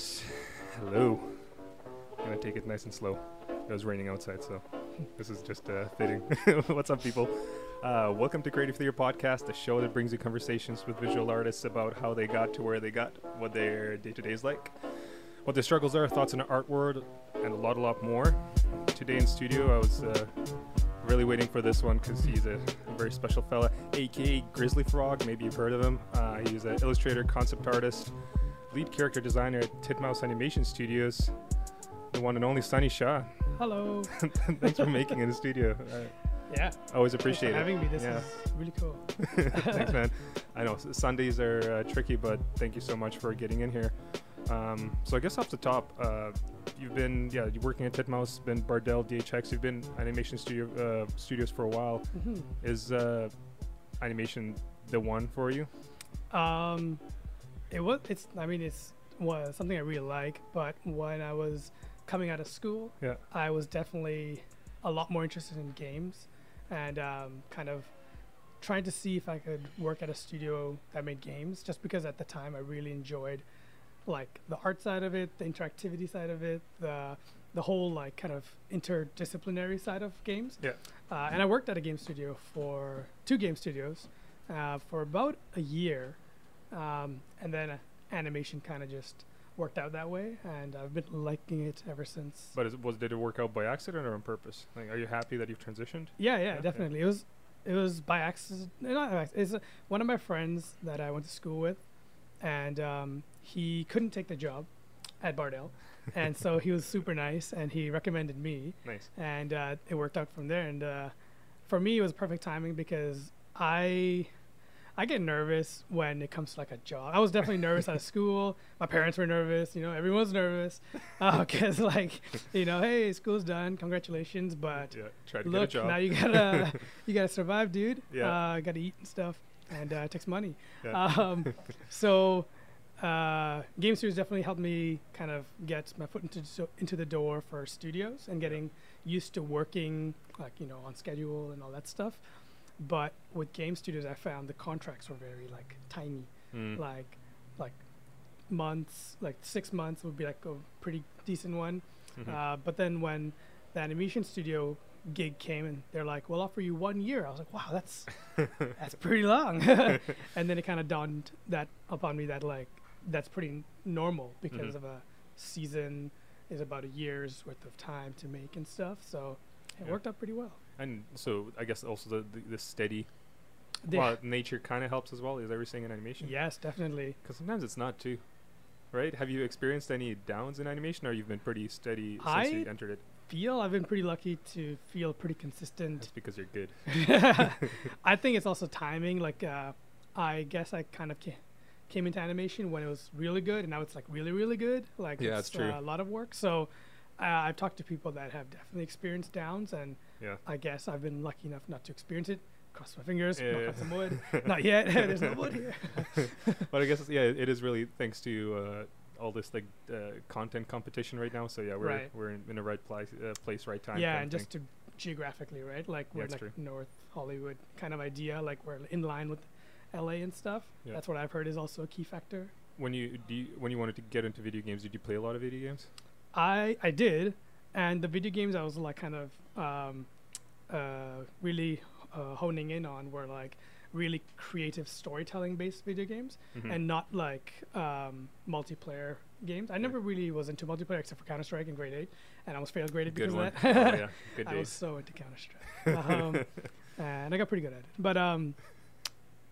yes. Hello. I'm gonna take it nice and slow. It was raining outside, so this is just uh, fitting. What's up, people? Uh, welcome to Creative Theater Podcast, the show that brings you conversations with visual artists about how they got to where they got, what their day to day is like, what their struggles are, thoughts on the art world, and a lot, a lot more. Today in studio, I was uh, really waiting for this one because he's a, a very special fella, aka Grizzly Frog. Maybe you've heard of him. Uh, he's an illustrator, concept artist, lead character designer at Titmouse Animation Studios, the one and only Sunny Shah. Hello. Thanks for making it in the studio. Yeah. always Thanks appreciate for it. having me. This Yeah. is really cool. Thanks, man. I know Sundays are uh, tricky, but thank you so much for getting in here. Um, so I guess off the top, uh, you've been yeah you're working at Titmouse, been Bardel, DHX. You've been animation studio uh, studios for a while. Mhm. Is uh, animation the one for you? Um, it was. It's. I mean, it's was something I really like. But when I was coming out of school, Yeah. I was definitely a lot more interested in games, and um, kind of trying to see if I could work at a studio that made games. Just because at the time I really enjoyed like the art side of it, the interactivity side of it, the the whole like kind of interdisciplinary side of games. Yeah. Uh, and I worked at a game studio for two game studios uh, for about a year, um, and then uh, animation kind of just worked out that way, and I've been liking it ever since. But is, was did it work out by accident or on purpose? Like, are you happy that you've transitioned? Yeah, Yeah, yeah, yeah. definitely. It was it was by accident. Not by accident. It's uh, one of my friends that I went to school with, and um, he couldn't take the job at Bardel, and so he was super nice, and he recommended me, Nice. and uh, it worked out from there. And uh, for me, it was perfect timing because I. I get nervous when it comes to like a job. I was definitely nervous out of school. My parents were nervous. You know, everyone's nervous because, like, you know, hey, school's done. Congratulations, but Yeah. Try to look get a job. now you gotta you gotta survive dude Yeah. uh gotta eat and stuff and uh, it takes money Yeah. um so uh game studios definitely helped me kind of get my foot into so, into the door for studios and getting used to working like you know on schedule and all that stuff but with game studios i found the contracts were very like tiny Mm. like like months like six months would be like a pretty decent one Mhm. uh, but then when the animation studio gig came and they're like, "We'll offer you one year," I was like, "Wow, that's that's pretty long." and then it kind of dawned that upon me that like that's pretty n- normal because Mhm. of a season is about a year's worth of time to make and stuff. So it Yeah. worked out pretty well. and so I guess also the the, the steady The- well, nature kind of helps as well. Is everything in animation? yes, definitely. Because sometimes it's not too. Right? Have you experienced any downs in animation, or you've been pretty steady since I you entered it? Feel I've been pretty lucky to feel pretty consistent That's because you're good. I think it's also timing. Like, uh, I guess I kind of ca- came into animation when it was really good, and now it's like really, really good. Like, Yeah, it's that's true. Uh, a lot of work. So, uh, I've talked to people that have definitely experienced downs, and Yeah. I guess I've been lucky enough not to experience it. Cross my fingers, Yeah, knock yeah. on some wood. not yet. There's no wood here. but I guess yeah, it is really thanks to uh, all this like uh, content competition right now. So yeah, we're Right. we're in, in the right place, uh, place, right time. yeah, and of just to geographically, right? Like we're it's like true. North Hollywood kind of idea. Like we're in line with LA and stuff. Yeah. That's what I've heard is also a key factor. when you, do you when you wanted to get into video games, did you play a lot of video games? I I did, and the video games I was like kind of um, uh, really uh, honing in on were like really creative storytelling based video games, Mhm. and not like um, multiplayer games. I never really was into multiplayer except for Counter Strike in grade eight, and I was failed grade eight good because one. of that. oh, yeah, good I was so into Counter Strike, um, and I got pretty good at it. But um,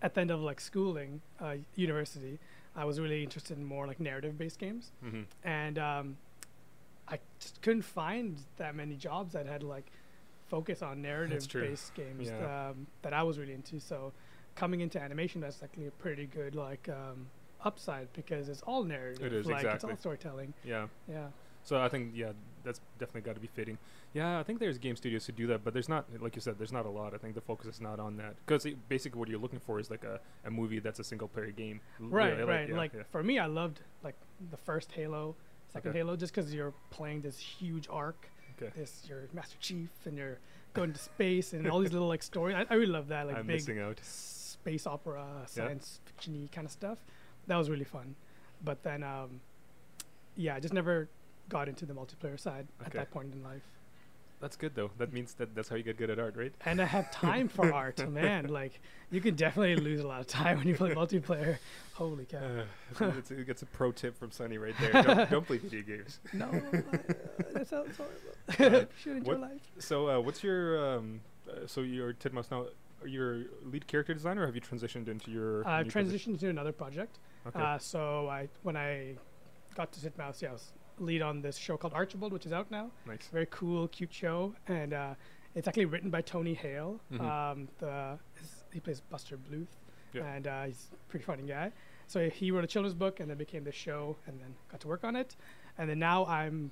at the end of like schooling, uh, university, I was really interested in more like narrative based games hmm and um, I just couldn't find that many jobs that had like focus on narrative based games Yeah. um, that I was really into. So coming into animation, that's actually a pretty good like um, upside because it's all narrative. is, like it's all storytelling. Yeah. Yeah. So I think yeah, that's definitely got to be fitting. Yeah, I think there's game studios who do that, but there's not like you said, there's not a lot. I think the focus is not on that because basically what you're looking for is like a, a movie that's a single player game. Right, yeah, right. yeah, like yeah. for me, I loved like the first Halo, second Okay. Halo, just because you're playing this huge arc. Okay. This you're Master Chief and you're going to space and all these little like stories. I, I really love that. Like I'm big missing out. space opera, science fiction kind of stuff. That was really fun. But then, um, yeah, I just never got into the multiplayer side at that point in life. That's good though. That means that that's how you get good at art, right? And I have time for art, man. Like you can definitely lose a lot of time when you play multiplayer. Holy cow! Uh, it's, it gets a pro tip from Sunny right there. Don't, don't play video games. no, uh, that sounds horrible. Should enjoy what- life. So, uh, what's your um, uh, so you're Titmouse now? Are you a lead character designer, or have you transitioned into your? I've new position? transitioned to another project. Okay. Uh, so I when I got to Titmouse, yeah, I was lead on this show called Archibald, which is out now. nice. Very cool, cute show, and uh, it's actually written by Tony Hale. Mhm. Um, the he plays Buster Bluth, Yeah. and uh, he's a pretty funny guy. So he wrote a children's book, and then became the show, and then got to work on it, and then now I'm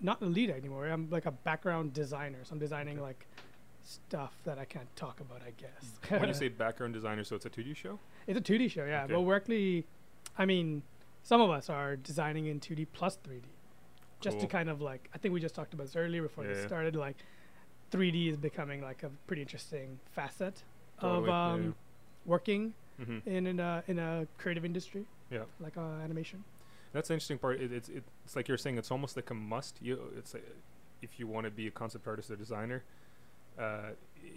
not the lead anymore. I'm like a background designer, so I'm designing Okay. like stuff that I can't talk about, I guess. when you say background designer, so it's a 2D show. It's a 2D show, yeah. Okay. But we're actually, I mean, some of us are designing in 2D plus 3D, just to kind of like. I think we just talked about this earlier before Yeah, this started. Like, 3D is becoming like a pretty interesting facet Totally, of yeah, um, working hmm in in a in a creative industry. Yeah. Like uh, animation. That's the interesting part. It, it's it's like you're saying. It's almost like a must. You it's like if you want to be a concept artist or designer, uh,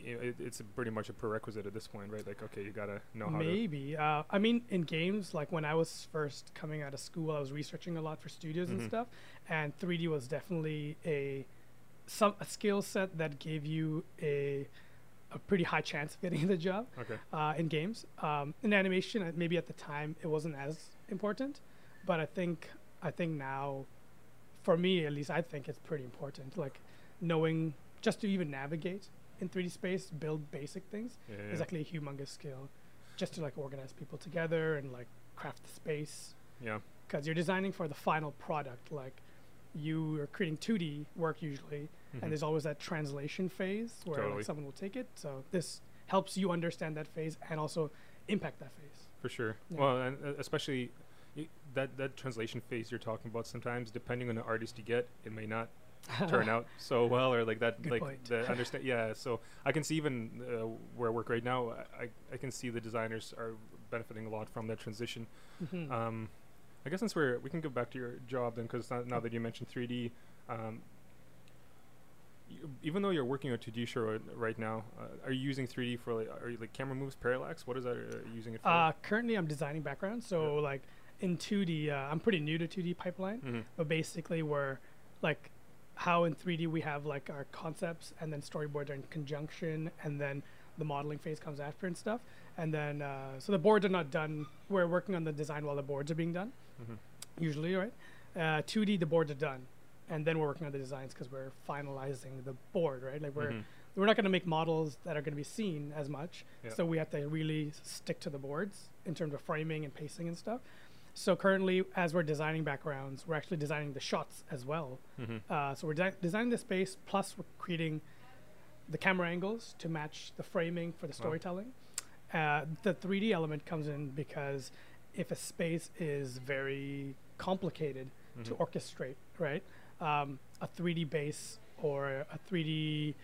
it, it's pretty much a prerequisite at this point, right? Like, okay, you gotta know how to. Maybe. Uh, I mean, in games, like when I was first coming out of school, I was researching a lot for studios Mhm. and stuff, and 3D was definitely a some a skill set that gave you a a pretty high chance of getting the job Okay. uh, in games. Um, in animation, maybe at the time it wasn't as important, but I think I think now, for me at least, I think it's pretty important. Like knowing just to even navigate in 3D space, build basic things Yeah. is actually a humongous skill just to like organize people together and like craft the space yeah. because you're designing for the final product like you are creating 2d work usually Mhm. and there's always that translation phase where Totally. like, someone will take it so this helps you understand that phase and also impact that phase For sure. Yeah. Well, and uh, especially y- that that translation phase you're talking about. Sometimes, depending on the artist you get, it may not turn out so well, or like that. Good like point. the understand. Yeah. So I can see even uh, where I work right now. I, I can see the designers are benefiting a lot from that transition. Mhm. Um, I guess since we're we can go back to your job then, because now, that you mentioned 3D, um, you, even though you're working on 2D show right- now, uh, are you using 3D for like are you like camera moves, parallax? What is that? Are you using it for? uh, currently i'm designing backgrounds so Yeah. like in 2d uh, i'm pretty new to 2d pipeline Mhm. but basically we're like how in 3D we have like our concepts and then storyboards are in conjunction and then the modeling phase comes after and stuff. And then uh, so the boards are not done. We're working on the design while the boards are being done Mhm. usually right? Uh, 2D the boards are done. And then we're working on the designs because we're finalizing the board right? Like we're Mhm. we're not going to make models that are going to be seen as much. Yeah. so we have to really stick to the boards in terms of framing and pacing and stuff so currently as we're designing backgrounds we're actually designing the shots as well Mhm. uh, so we're de- designing the space plus we're creating the camera angles to match the framing for the storytelling uh, the 3d element comes in because if a space is very complicated to Mhm. orchestrate right um, a 3d base or a 3d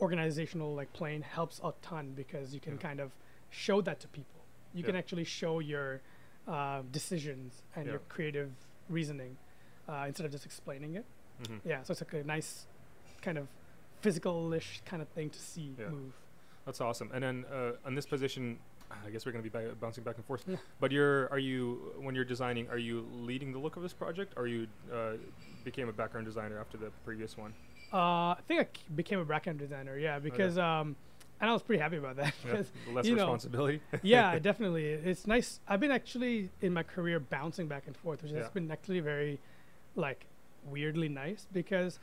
organizational like plane helps a ton because you can Yeah. kind of show that to people you can actually show your uh, decisions and your creative reasoning uh, instead of just explaining it Mhm. yeah so it's like a nice kind of physical-ish kind of thing to see Yeah. move That's awesome. And then uh, on this position, I guess we're going to be ba- bouncing back and forth. Yeah. But you're, are you, when you're designing, are you leading the look of this project, or you uh, became a background designer after the previous one? uh, i think i c- became a background designer yeah because um, and i was pretty happy about that Yeah, less you know, responsibility. yeah, definitely. It's nice. I've been actually in my career bouncing back and forth, which has been actually very, like, weirdly nice because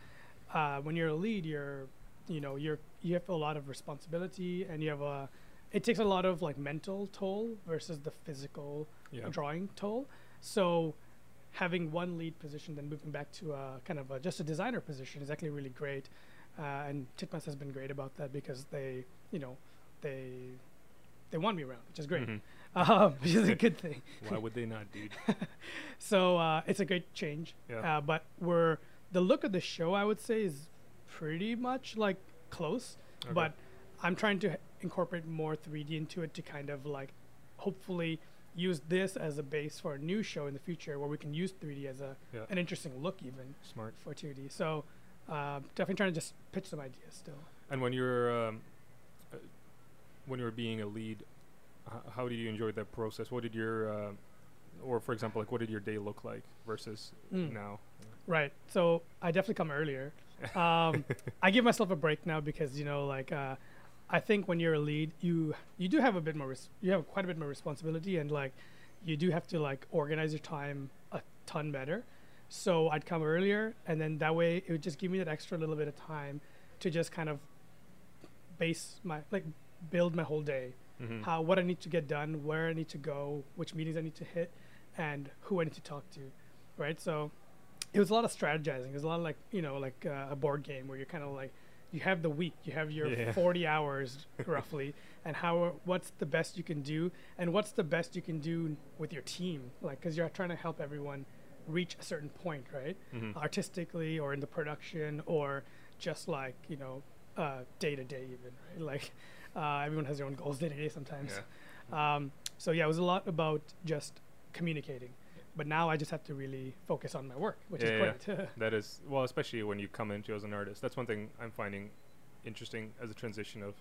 uh, when you're a lead, you're, you know, you're you have a lot of responsibility and you have a. It takes a lot of like mental toll versus the physical yeah. drawing toll. So, having one lead position, then moving back to a kind of a, just a designer position is actually really great. Uh, and Titmouse has been great about that because they, you know, they they want me around, which is great, Mhm. um, which is a good thing. Why would they not, dude? So uh, it's a great change. Yeah. Uh, but we're the look of the show, I would say, is pretty much like close. Okay. But I'm trying to h- incorporate more 3D into it to kind of like hopefully use this as a base for a new show in the future where we can use 3D as a Yeah. an interesting look even Smart. for 2D. So uh, definitely trying to just pitch some ideas still. And when you're um, when you were being a lead, h- how did you enjoy that process? What did your uh, or for example, like what did your day look like versus Mm. now? Right. So I definitely come earlier. Um, I give myself a break now because you know, like, uh, I think when you're a lead, you you do have a bit more, res- you have quite a bit more responsibility, and like, you do have to like organize your time a ton better. So I'd come earlier, and then that way it would just give me that extra little bit of time to just kind of base my like build my whole day Mm-hmm. how what I need to get done, where I need to go, which meetings I need to hit, and who I need to talk to, right? So it was a lot of strategizing. It was a lot of like you know like uh, a board game where you're kind of like you have the week, you have your Yeah. 40 hours roughly, and how what's the best you can do, and what's the best you can do with your team, like because you're trying to help everyone reach a certain point, right? Mm-hmm. artistically or in the production or just like you know uh, day to day even right like uh, everyone has their own goals day to day sometimes Yeah. um, so yeah it was a lot about just communicating but now I just have to really focus on my work which Yeah, yeah, is great That is well, especially when you come into as an artist. That's one thing I'm finding interesting as a transition of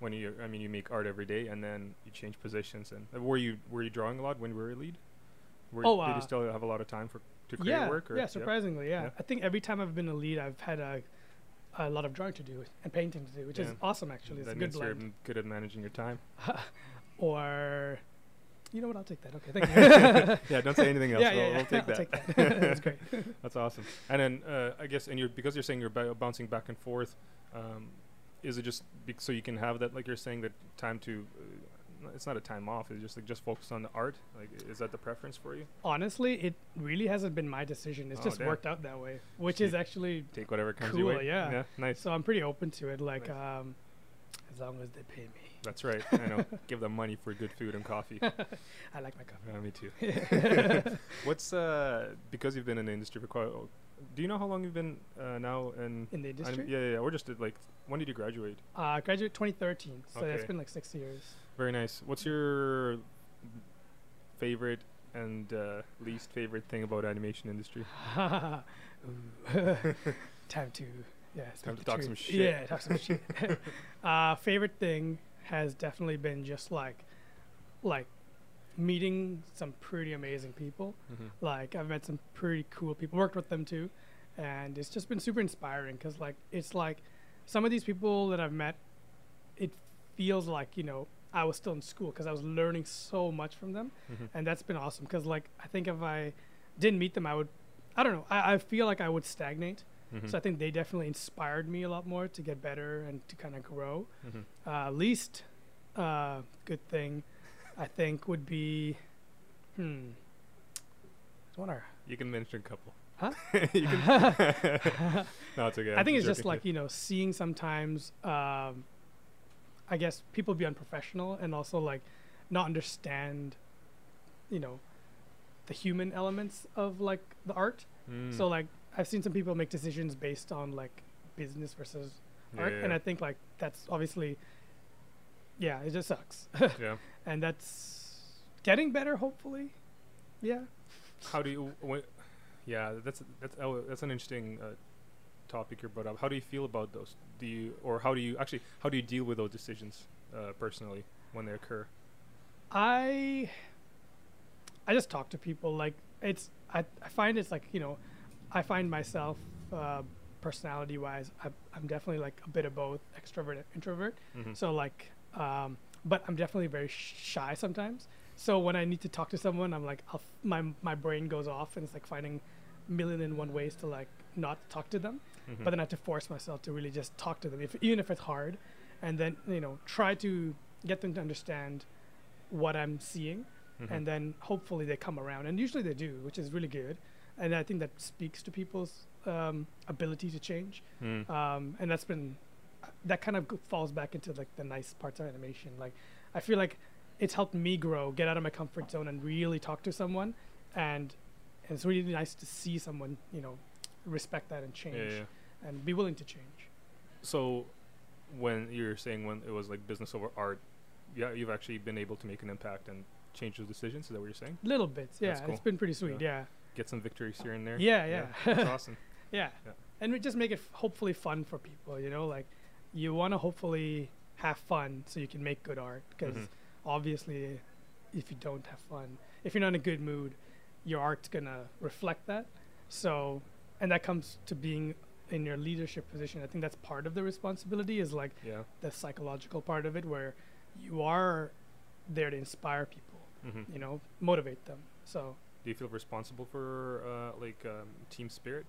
when you. I mean, you make art every day, and then you change positions. And uh, were you were you drawing a lot when you were a lead? Were, Oh, did uh, you still have a lot of time for to create yeah work? Or yeah surprisingly yeah. Yeah. I think every time I've been a lead I've had a a lot of drawing to do and painting to do which is awesome actually it's that a good means you're good at managing your time. or you know what I'll take that okay thank you yeah, don't say anything else. yeah, we'll, yeah, yeah. we'll take I'll that. take that. That's great. That's awesome. And then uh, I guess, and you're because you're saying you're b- bouncing back and forth. Um, is it just bec- so you can have that, like you're saying, that time to? Uh, it's not a time off. It's just like just focus on the art. Like, is that the preference for you? Honestly, it really hasn't been my decision. It's Oh, just damn. worked out that way, which So is actually Take whatever comes Cool, your way. yeah. Yeah. Nice. so I'm pretty open to it. Like, Nice. um, as long as they pay me, That's right. I know. Give them money for good food and coffee. I like my coffee. Yeah, me too. What's uh because you've been in the industry for quite? Do you know how long you've been uh, now in? In the industry, yeah, yeah, yeah. Or just uh, like when did you graduate? uh, graduate 2013, so that's Okay. been like six years. Very nice. What's your favorite and uh, least favorite thing about animation industry? Time to yeah, Time to talk some shit. Yeah, talk some shit. uh, favorite thing has definitely been just like, like, meeting some pretty amazing people. Mm-hmm. Like I've met some pretty cool people, worked with them too, and it's just been super inspiring because like it's like some of these people that I've met, it feels like you know I was still in school because I was learning so much from them, Mm-hmm. and that's been awesome. Because like I think if I didn't meet them, I would, I don't know, I, I feel like I would stagnate. Mm-hmm. So I think they definitely inspired me a lot more to get better and to kind of grow. mm-hmm. Uh, least uh, good thing, I think, would be, hmm, what are You can mention a couple. Huh? you can. no, it's okay. I I'm think it's just like you know seeing sometimes um, I guess people be unprofessional and also like not understand you know the human elements of like the art. Mm. So like I've seen some people make decisions based on like business versus yeah, art, yeah, and I think like that's obviously yeah it just sucks, yeah. and that's getting better hopefully. Yeah. How do you? Wh- yeah, that's that's oh, that's an interesting uh, topic you brought up. How do you feel about those? Do you or how do you actually how do you deal with those decisions uh, personally when they occur? I I just talk to people like it's I, I find it's like you know I find myself uh, personality wise I, I'm definitely like a bit of both extrovert and introvert Mm-hmm. so like um, but I'm definitely very shy sometimes. So when I need to talk to someone I'm like I'll f- my my brain goes off and it's like finding million and one ways to like not talk to them. Mm-hmm. but then I have to force myself to really just talk to them, if even if it's hard, and then you know try to get them to understand what I'm seeing, Mm-hmm. and then hopefully they come around, and usually they do, which is really good, and I think that speaks to people's um, ability to change, Mm. um, and that's been that kind of falls back into like the nice parts of animation. Like I feel like it's helped me grow, get out of my comfort zone, and really talk to someone, and, and it's really nice to see someone you know respect that and change yeah, yeah. and be willing to change. So, when you're saying when it was like business over art, yeah, you've actually been able to make an impact and change those decisions. Is that what you're saying? Little bits, yeah. Cool. It's been pretty sweet, yeah. Get some victories here and there. Yeah, yeah. That's awesome. Yeah. Yeah. And we just make it f- hopefully fun for people, you know, like you want to hopefully have fun so you can make good art because Mhm. obviously if you don't have fun, if you're not in a good mood, your art's going to reflect that. So, and that comes to being in your leadership position. I think that's part of the responsibility is like Yeah. the psychological part of it where you are there to inspire people, hmm you know, motivate them. So, Do you feel responsible for uh, like um, team spirit?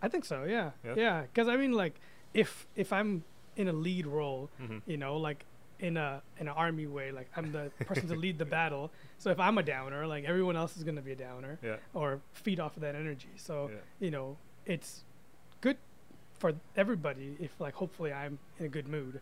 I think so. Yeah. Yeah? Yeah. Because I mean, like, if if I'm in a lead role, hmm you know, like in a in an army way, like I'm the person to lead the battle. So if I'm a downer, like everyone else is gonna be a downer Yeah. or feed off of that energy. So yeah. you know, it's good for everybody if like hopefully I'm in a good mood.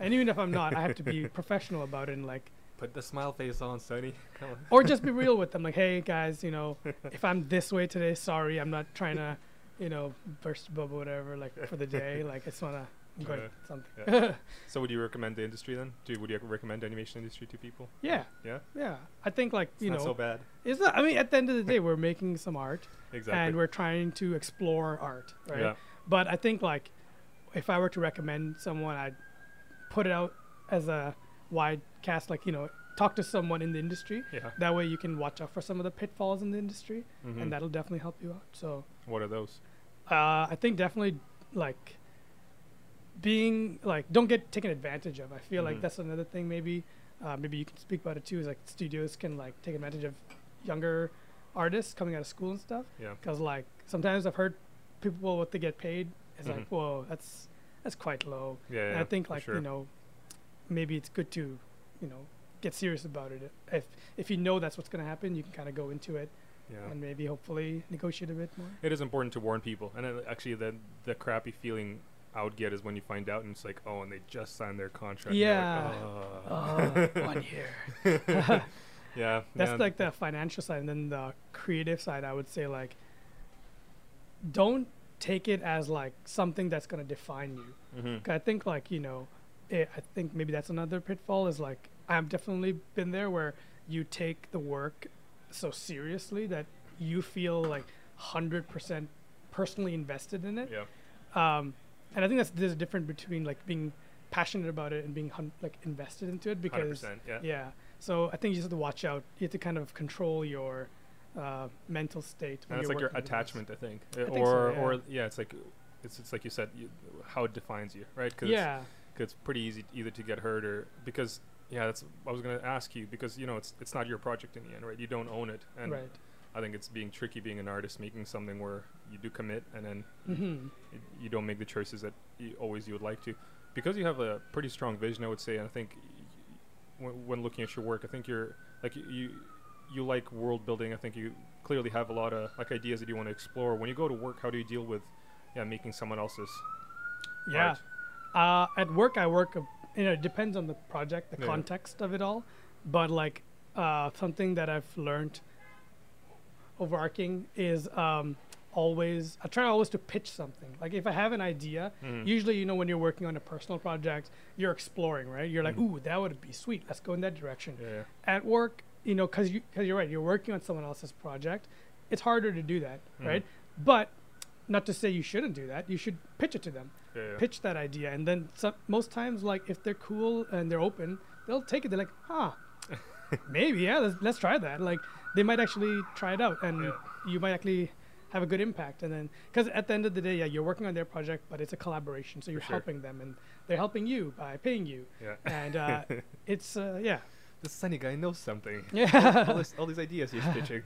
And even if I'm not, I have to be professional about it and like Put the smile face on. Come on. or just be real with them like hey guys you know if i'm this way today sorry i'm not trying to you know burst bubble whatever like for the day like i just want to going Yeah. something Yeah. So would you recommend the industry then? Do would you recommend animation industry to people? yeah Yeah. yeah i think like It's you not know so bad. it's not i mean at the end of the day we're making some art Exactly. and we're trying to explore art right Yeah. but i think like if i were to recommend someone i'd put it out as a wide cast like you know talk to someone in the industry Yeah. that way you can watch out for some of the pitfalls in the industry Mhm. and that'll definitely help you out so What are those? Uh, I think definitely like being like don't get taken advantage of. I feel Mhm. like that's another thing. Maybe uh, maybe you can speak about it too. Is like studios can like take advantage of younger artists coming out of school and stuff. Yeah. Because like sometimes I've heard people what they get paid is like Mhm. whoa that's that's quite low. Yeah. and yeah, I think like sure. you know maybe it's good to you know get serious about it. If if you know that's what's gonna happen, you can kind of go into it Yeah. and maybe hopefully negotiate a bit more. It is important to warn people, and uh, actually, the the crappy feeling I would get is when you find out and it's like, oh, and they just signed their contract. you're like, Yeah. "Oh." Oh, one year. yeah, That's yeah, like the financial side, and then the creative side. I would say like, don't take it as like something that's gonna define you. mhm. 'Cause I think like you know, it, I think maybe that's another pitfall. Is like I've definitely been there where you take the work so seriously that you feel like hundred percent personally invested in it. Yeah, Um, and I think that's there's a difference between like being passionate about it and being hun- like invested into it because. Yeah. yeah. So I think you just have to watch out. You have to kind of control your uh, mental state. when and it's like your working with this. attachment, I think, Uh, think so, or yeah. or yeah, it's like it's it's like you said, you, how it defines you, right? Cause Yeah, Cause it's pretty easy either to get hurt or because yeah, that's I was gonna ask you because you know it's it's not your project in the end, right? You don't own it, and right. I think it's being tricky being an artist, making something where you do commit and then hmm it, you don't make the choices that you always you would like to because you have a pretty strong vision i would say and i think y- when, looking at your work i think you're like y- you you like world building i think you clearly have a lot of like ideas that you want to explore when you go to work how do you deal with yeah making someone else's Yeah. Uh, at work, I work. A, you know, it depends on the project, the Yeah. context of it all. But like uh, something that I've learned overarching is um, always I try always to pitch something. Like if I have an idea, Mhm. usually you know when you're working on a personal project, you're exploring, right? You're like, Mhm. ooh, that would be sweet. Let's go in that direction. yeah, yeah. At work, you know, because you because you're right, you're working on someone else's project. It's harder to do that, Mhm. right? But not to say you shouldn't do that. You should pitch it to them yeah, yeah. pitch that idea. And then some, most times like if they're cool and they're open they'll take it. They're like huh maybe yeah let's, let's try that. Like they might actually try it out and you might actually have a good impact. And then because at the end of the day yeah you're working on their project but it's a collaboration. So you're sure. helping them and they're helping you by paying you. Yeah. and uh, it's uh, yeah. This sunny guy knows something. All, yeah this, all these ideas he's pitching.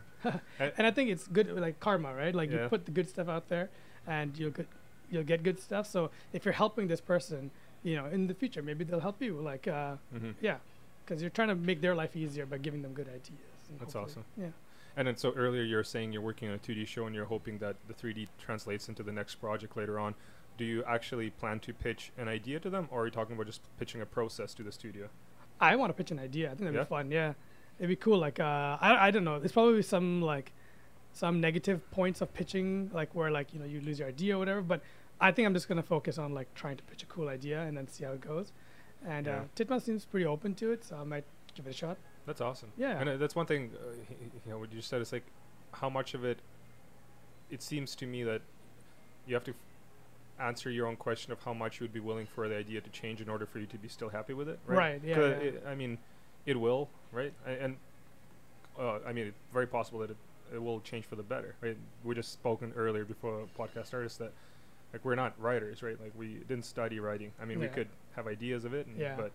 And I think it's good like karma right? Like Yeah. you put the good stuff out there and you'll get you'll get good stuff so if you're helping this person you know in the future maybe they'll help you like uh, hmm Yeah, because you're trying to make their life easier by giving them good ideas. That's awesome. Yeah. And then so earlier you were saying you're working on a 2D show and you're hoping that the 3D translates into the next project later on. Do you actually plan to pitch an idea to them, or are you talking about just pitching a process to the studio? I want to pitch an idea. I think that'd Yeah? be fun. Yeah, it'd be cool. Like, uh, I I don't know. There's probably some like some negative points of pitching, like where like you know you lose your idea or whatever. But I think I'm just gonna focus on like trying to pitch a cool idea and then see how it goes. and Yeah. uh, Titmouse seems pretty open to it, so I might give it a shot. That's awesome. Yeah. And uh, that's one thing, uh, you know, what you just said is like how much of it, it seems to me that you have to f- answer your own question of how much you would be willing for the idea to change in order for you to be still happy with it, right? Right, yeah, yeah. It, I mean, it will, right? A- And, uh, I mean, it's very possible that it, it will change for the better, right? We just spoken earlier before podcast started that, like, we're not writers, right? Like, we didn't study writing. I mean, we could have ideas of it, and, Yeah. but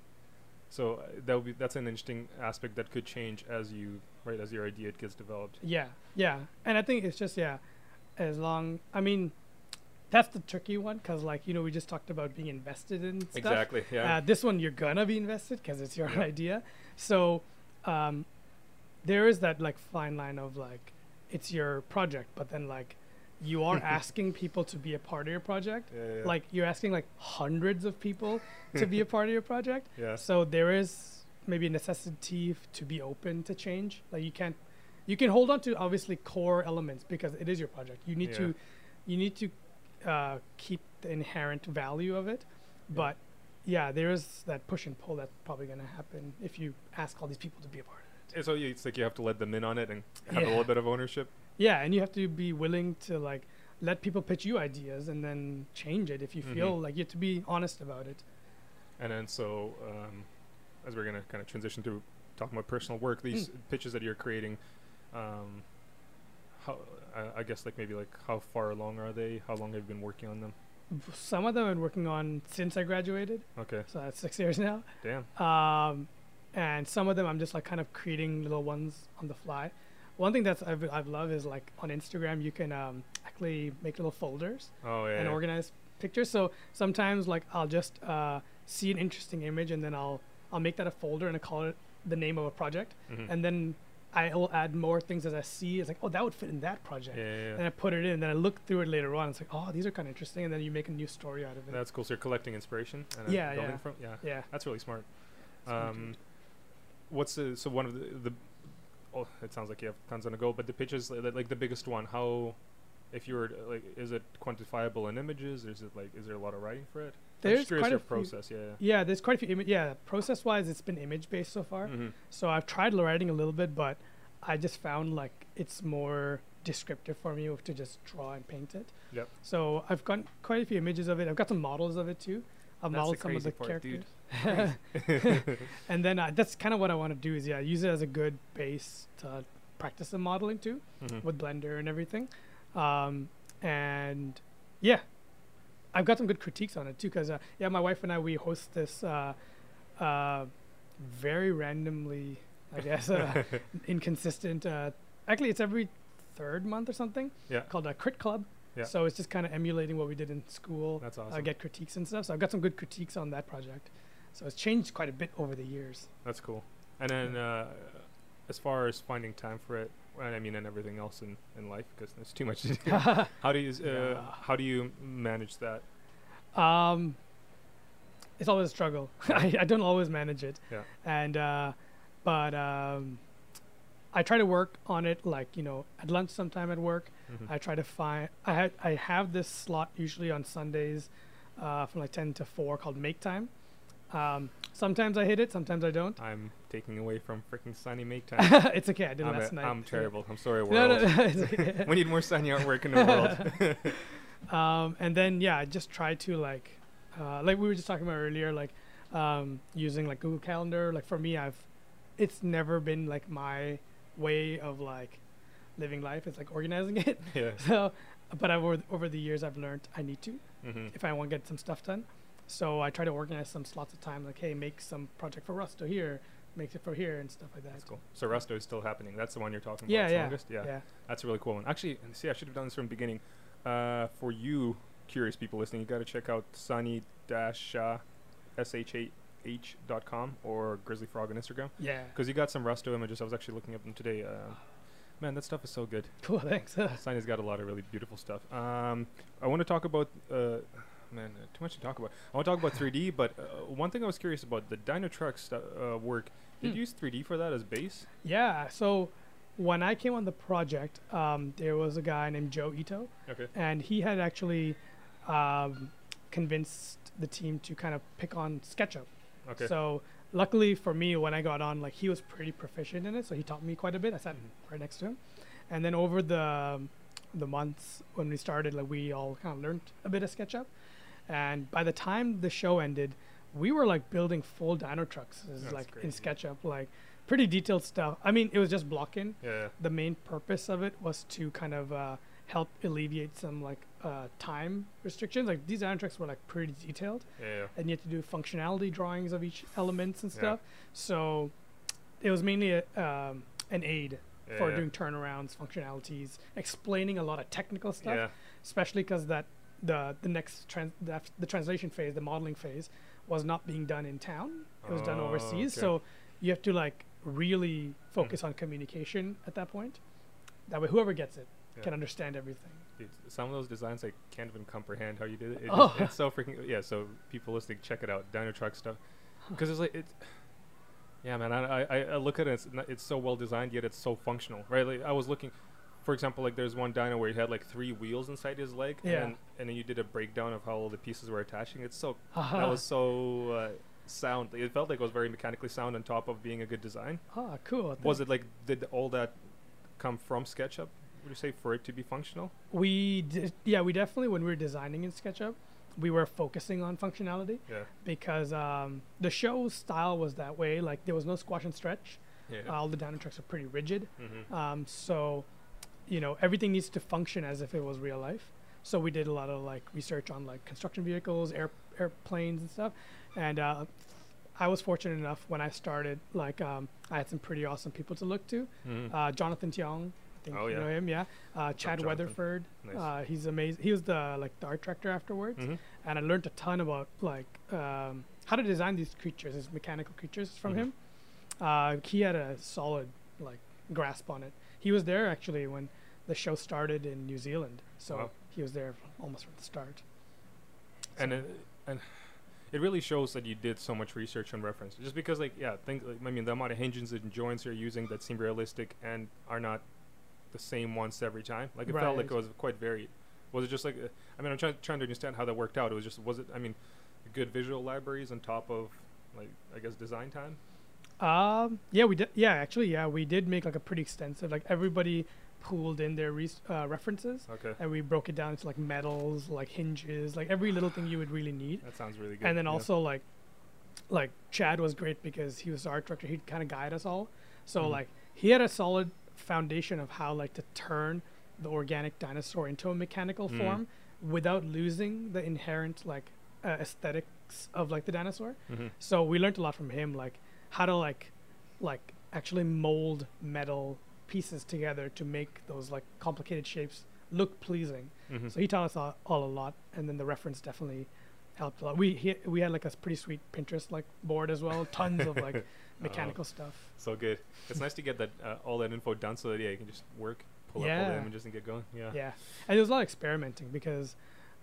so uh, that would be that's an interesting aspect that could change as you right as your idea gets developed. Yeah, yeah, and I think it's just yeah, as long I mean, that's the tricky one because like you know we just talked about being invested in stuff. Exactly. Yeah. Uh, this one you're gonna be invested because it's your Yeah. idea. So um, there is that like fine line of like it's your project, but then like you are asking people to be a part of your project. yeah, yeah, Like you're asking like hundreds of people to be a part of your project. yeah. So there is maybe a necessity f- to be open to change. Like you can't, you can hold on to obviously core elements because it is your project. You need Yeah. to, you need to uh, keep the inherent value of it. But yeah, there is that push and pull that's probably going to happen if you ask all these people to be a part of it. And so you, it's like you have to let them in on it and have a little bit of ownership. Yeah, and you have to be willing to like let people pitch you ideas and then change it if you Mhm. feel like you have to be honest about it. And then so um, as we're gonna kind of transition to talking about personal work, these pitches that you're creating, um, how I, I guess like maybe like how far along are they? How long have you been working on them? Some of them I've been working on since I graduated, Okay. so that's six years now. Damn. um, and some of them I'm just like kind of creating little ones on the fly. One thing that's I've I've loved is like on Instagram you can um, actually make little folders Oh yeah. and yeah. organize pictures. So sometimes like I'll just uh, see an interesting image and then I'll I'll make that a folder and I call it the name of a project, Mhm. and then I will add more things as I see. It's like oh that would fit in that project. yeah, yeah, yeah. And I put it in, and then I look through it later on. It's like, oh, these are kind of interesting, and then you make a new story out of it. That's cool. So you're collecting inspiration and Yeah, yeah. from. Yeah. yeah, That's really smart. Um, what's the so one of the the oh it sounds like you have tons on the go, but the pitches like, like the biggest one. How if you were like is it quantifiable in images? Is it like is there a lot of writing for it? I'm There's just curious quite your a few- process. Yeah. yeah. There's quite a few. Ima- yeah, process-wise, it's been image-based so far. Mm-hmm. So I've tried writing a little bit, but I just found like it's more descriptive for me to just draw and paint it. Yep. So I've got quite a few images of it. I've got some models of it too. I've That's the modeled some of crazy the part, dude. and then uh, that's kind of what I want to do is yeah, use it as a good base to practice the modeling too Mhm. with Blender and everything. Um, and yeah, I've got some good critiques on it too. Cause uh, yeah, my wife and I we host this uh, uh, very randomly, I guess, uh, inconsistent. Uh, actually, it's every third month or something. Yeah. Called a Crit Club. Yeah. So it's just kind of emulating what we did in school. That's I awesome. get critiques and stuff. So I've got some good critiques on that project. So it's changed quite a bit over the years. That's cool. And then uh, as far as finding time for it, and I mean, and everything else in, in life, because there's too much to do. how do you uh, Yeah. how do you manage that? Um, it's always a struggle. I, I don't always manage it. Yeah. And uh, but um, I try to work on it like you know at lunch sometime at work. Mhm. I try to find. I ha- I have this slot usually on Sundays, uh, from like ten to four called Make Time. Um, sometimes I hit it, sometimes I don't. I'm taking away from freaking sunny make time. it's okay. I did it I'm, a- last night. I'm terrible. I'm sorry, world. No, no, no. okay. we need more sunny artwork in the world. um, and then yeah, I just try to like, uh, like we were just talking about earlier, like um, using like Google Calendar. Like for me, I've, it's never been like my way of like living life. It's like organizing it. yeah. so, but I've, over over the years, I've learned I need to hmm if I want to get some stuff done. So I try to organize some slots of time. Like, hey, make some project for Rusto here, make it for here, and stuff like that. That's cool. So Rusto is still happening. That's the one you're talking Yeah, about. yeah, Strongest? Yeah. yeah. That's a really cool one. Actually, see, I should have done this from the beginning. Uh, for you curious people listening, you got to check out sunny dash uh, dot com or Grizzly Frog on Instagram Yeah. because you got some Rusto images. I was actually looking at them today. Uh, man, that stuff is so good. Cool. Thanks. Sunny's got a lot of really beautiful stuff. Um, I want to talk about. Uh, Man, uh, too much to talk about. I want to talk about 3D, but uh, one thing I was curious about the Dinotrux stu- uh, work. Did Hmm. you use 3D for that as base? Yeah. So when I came on the project, um, there was a guy named Joe Ito, Okay. and he had actually um, convinced the team to kind of pick on SketchUp Okay. So luckily for me, when I got on, like he was pretty proficient in it, so he taught me quite a bit. I sat Mhm. right next to him, and then over the the months when we started, like we all kind of learned a bit of SketchUp, and by the time the show ended, we were like building full Dinotrux, like in. SketchUp, like pretty detailed stuff. I mean, it was just blocking. Yeah. The main purpose of it was to kind of uh, help alleviate some like uh, time restrictions. Like these Dinotrux were like pretty detailed Yeah. and you had to do functionality drawings of each elements and stuff. Yeah. So it was mainly a, um, an aid Yeah, for yeah. doing turnarounds, functionalities, explaining a lot of technical stuff, Yeah. especially because that the the next trans the, the translation phase, the modeling phase, was not being done in town. It was done Oh, overseas. okay. So you have to like really hmm. focus on communication at that point. That way, whoever gets it Yeah. can understand everything. Dude, some of those designs I can't even comprehend how you did it. it Oh. just- it's so freaking yeah. So people listening, check it out, Dinotrux stuff, because it's like it's. Yeah, man. I, I I look at it. It's, not, it's so well designed, yet it's so functional, right? Like I was looking, for example, like there's one Dino where he had like three wheels inside his leg, Yeah. and then, and then you did a breakdown of how all the pieces were attaching. It's so that was so uh, sound. It felt like it was very mechanically sound on top of being a good design. ah cool. Was it like did all that come from SketchUp? Would you say for it to be functional? We did, yeah, we definitely when we were designing in SketchUp, we were focusing on functionality Yeah. because um, the show's style was that way. Like there was no squash and stretch. Yeah. all the down trucks are pretty rigid. mm-hmm. Um, so, you know, everything needs to function as if it was real life. So we did a lot of like research on like construction vehicles, air airplanes and stuff. And uh, I was fortunate enough when I started, like um, I had some pretty awesome people to look to. mm-hmm. Uh, Jonathan Tiong, I think Oh, you yeah. know him, yeah. Uh, Chad? Weatherford, Nice. uh, he's amazing. He was the like the art director afterwards, Mhm. and I learned a ton about like um, how to design these creatures, these mechanical creatures from Mhm. him. Uh, he had a solid like grasp on it. He was there actually when the show started in New Zealand, so Wow. he was there almost from the start. and it, and it really shows that you did so much research and reference. Just because, like, yeah, think like, I mean, the amount of hinges and joints you're using that seem realistic and are not the same ones every time. Like, it felt like it was quite varied. Was it just like? Uh, I mean, I'm trying trying to understand how that worked out. It was just was it? I mean, good visual libraries on top of like I guess design time. Um, yeah, we did. Yeah, actually, yeah, we did make like a pretty extensive. Like everybody pooled in their res- uh, references, Okay, and we broke it down into like metals, like hinges, like every little thing you would really need. that sounds really good. and then yeah. also like, like Chad was great because he was the art director. He'd kind of guide us all. So Mhm. like he had a solid foundation of how like to turn the organic dinosaur into a mechanical Mm. form without losing the inherent like uh, aesthetics of like the dinosaur. Mhm. So we learned a lot from him, like how to like, like actually mold metal pieces together to make those like complicated shapes look pleasing. Mhm. So he taught us all, all a lot, and then the reference definitely helped a lot. We he, we had like a pretty sweet Pinterest like board as well, tons of like mechanical stuff. so good. It's nice to get that uh, all that info done so that yeah, you can just work, pull up all the Yeah. images and get going. Yeah. Yeah, and there was a lot of experimenting because,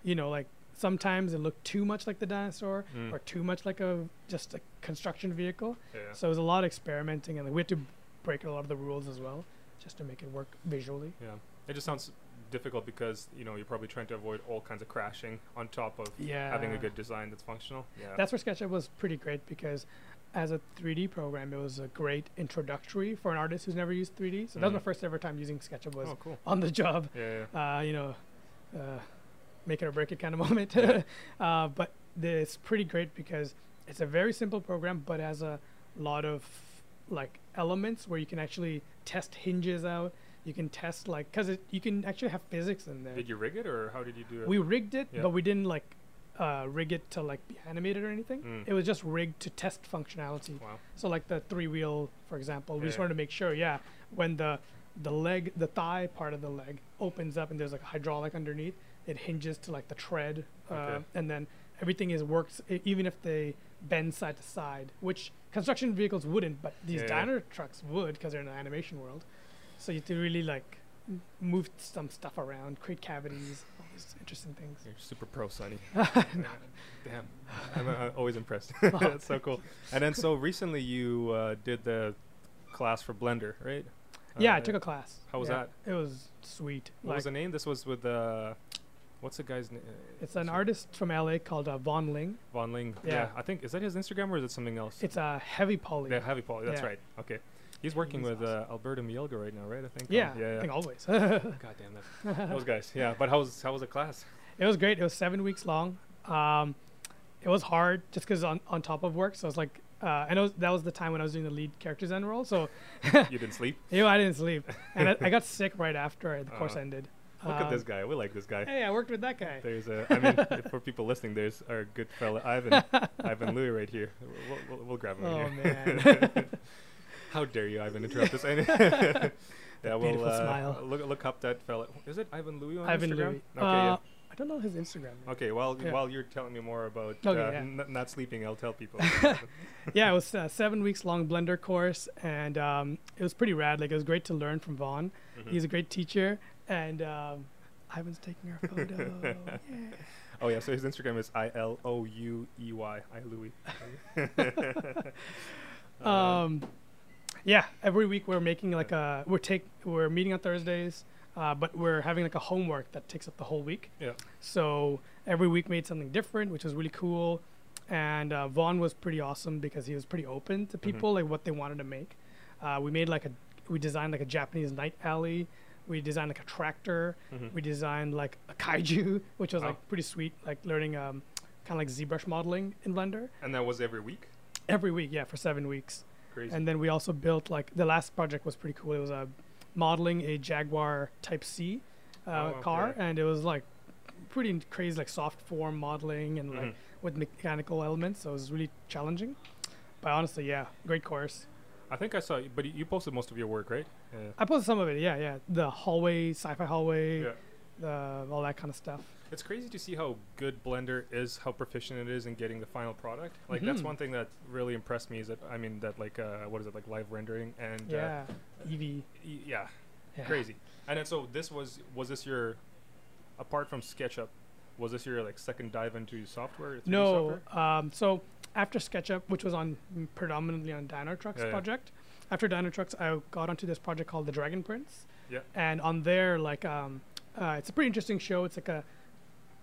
you know, like sometimes it looked too much like the dinosaur Mm. or too much like a just a construction vehicle. Yeah. So it was a lot of experimenting, and we had to break a lot of the rules as well, just to make it work visually. Yeah, it just sounds difficult because you know you're probably trying to avoid all kinds of crashing on top of Yeah, having a good design that's functional. Yeah, That's where SketchUp was pretty great because, as a 3D program, it was a great introductory for an artist who's never used 3D. So that was my Mhm. first ever time using SketchUp was oh cool. on the job. Yeah, yeah. Uh, you know, uh, make it or break it kind of moment. Yeah. uh, but it's pretty great because it's a very simple program, but has a lot of like elements where you can actually test hinges out. You can test like because you can actually have physics in there. Did you rig it or how did you do it? We rigged it, Yeah. but we didn't like uh, rig it to like be animated or anything. Mm. It was just rigged to test functionality. wow. So like the three wheel, for example, we just wanted to make sure, yeah, when the the leg, the thigh part of the leg opens up and there's like a hydraulic underneath, it hinges to like the tread, uh, Okay. and then everything is works e- even if they bend side to side, which construction vehicles wouldn't, but these Yeah. Dinotrux would because they're in the animation world. So you have to really like move some stuff around, create cavities, all these interesting things. You're super pro, Sunny. No. Damn, I'm uh, always impressed. Oh, That's so cool. And then so recently you uh, did the class for Blender, right? Yeah, I Uh, took a class. how was Yeah, that? It was sweet. What was the name? This was with uh, What's the guy's name? It's an artist from LA called uh, Vaughn Ling. Vaughn Ling. Yeah. Yeah. I think is that his Instagram or is it something else? It's a heavy poly. yeah, Heavy Paul. That's Yeah. right. Okay. He's working He's with uh, Alberto Mielgo right now, right? I think. Yeah, Um, yeah. I think always. God damn that. Those guys. Yeah. But how was how was the class? It was great. It was seven weeks long. Um, it was hard just because on, on top of work. So I was like, uh, and it was, that was the time when I was doing the lead character design role. So you didn't sleep. you know, I didn't sleep, and I, I got sick right after the course Uh, ended. Look at this Um, guy. We like this guy. Hey, I worked with that guy. There's a. I mean, for people listening, there's our good fella Ivan, Ivan Louis right here. We'll, we'll, we'll grab him. Oh here. man. How dare you, Ivan, interrupt us? yeah, we'll beautiful uh, smile. look look up that fella. Is it Ivan Louis on Ivan Instagram? Louis. Okay, uh, I don't know his Instagram. yeah. Okay, while yeah. while you're telling me more about Okay, uh, yeah. n- not sleeping, I'll tell people. yeah, it was a seven weeks long Blender course, and um, it was pretty rad. Like it was great to learn from Vaughn. Mhm. He's a great teacher, and um, Ivan's taking our photo. yeah. oh yeah, so his Instagram is I L O U E Y. I Louie. Um, um yeah every week we're making like a we're take we're meeting on thursdays uh, but we're having like a homework that takes up the whole week yeah. so every week made something different which was really cool and uh, vaughn was pretty awesome because he was pretty open to people like what they wanted to make uh, we made like a we designed like a japanese night alley we designed like a tractor Mhm. we designed like a kaiju which was Oh. like pretty sweet like learning um, kind of like zbrush modeling in blender And that was every week. every week yeah for seven weeks Crazy. and then we also built like the last project was pretty cool. It was a modeling a Jaguar Type C uh, Oh, car, okay. and it was like pretty crazy, like soft form modeling and Mhm. like with mechanical elements. So it was really challenging. But honestly, yeah, great course. I think I saw, you, but you posted most of your work, right? Yeah. I posted some of it. Yeah, yeah. The hallway, sci-fi hallway, yeah. the all that kind of stuff. It's crazy to see how good Blender is, how proficient it is in getting the final product. Like that's Mhm. one thing that really impressed me is that I mean that like uh, what is it like live rendering and uh, Yeah, Eevee. y- yeah, Yeah. crazy. And then so this was was this your apart from SketchUp, was this your like second dive into software? No. software? Um, so after SketchUp, which was on mm, predominantly on Dinotrux Yeah, yeah. project, after Dinotrux, I got onto this project called the Dragon Prince. Yeah. And on there, like, um, uh, it's a pretty interesting show. It's like a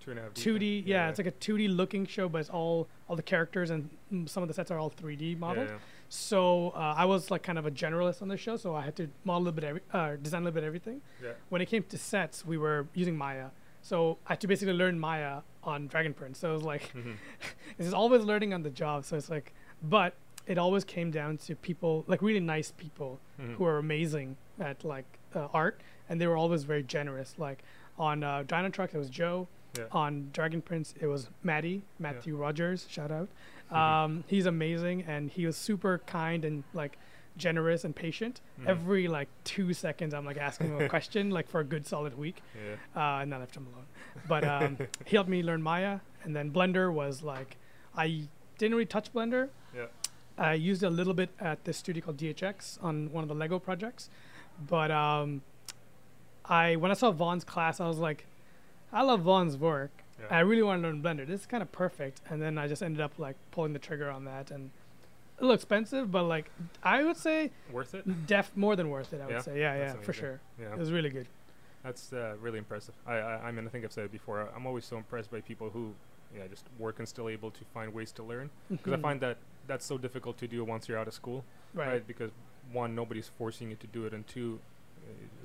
Two and a half. 2D, yeah, it's like a 2D looking show, but it's all all the characters and mm, some of the sets are all 3D modeled. Yeah, So uh, I was like kind of a generalist on the show, so I had to model a little bit, every, uh, design a little bit everything. yeah. When it came to sets, we were using Maya, so I had to basically learn Maya on Dragon Prince. So it was like. Mhm. This is always learning on the job. So it's like, but it always came down to people, like really nice people Mhm. who are amazing at like uh, art, and they were always very generous. Like on uh, Dinotrux, it was Joe. Yeah. On Dragon Prince, it was Maddie, Matthew Rogers. Shout out. Mhm. Um, he's amazing, and he was super kind and like generous and patient. Mhm. Every like two seconds, I'm like asking him a question, like for a good solid week Yeah. uh, and then I left him alone. But um, he helped me learn Maya, and then Blender was like, I didn't really touch Blender. Yeah. I used it a little bit at this studio called DHX on one of the Lego projects, but um, I when I saw Vaughn's class, I was like, I love Vaughn's work. Yeah. I really want to learn Blender. This is kind of perfect. And then I just ended up like pulling the trigger on that, and a little expensive, but like I would say, Worth it? def more than worth it. I would Yeah? say, yeah, yeah, for sure. Yeah. It was really good. That's uh, really impressive. I, I, I mean, I think I've said it before. I'm always so impressed by people who, yeah, just work and still able to find ways to learn. Because I Mhm. find that that's so difficult to do once you're out of school, right? Because one, nobody's forcing you to do it, and two,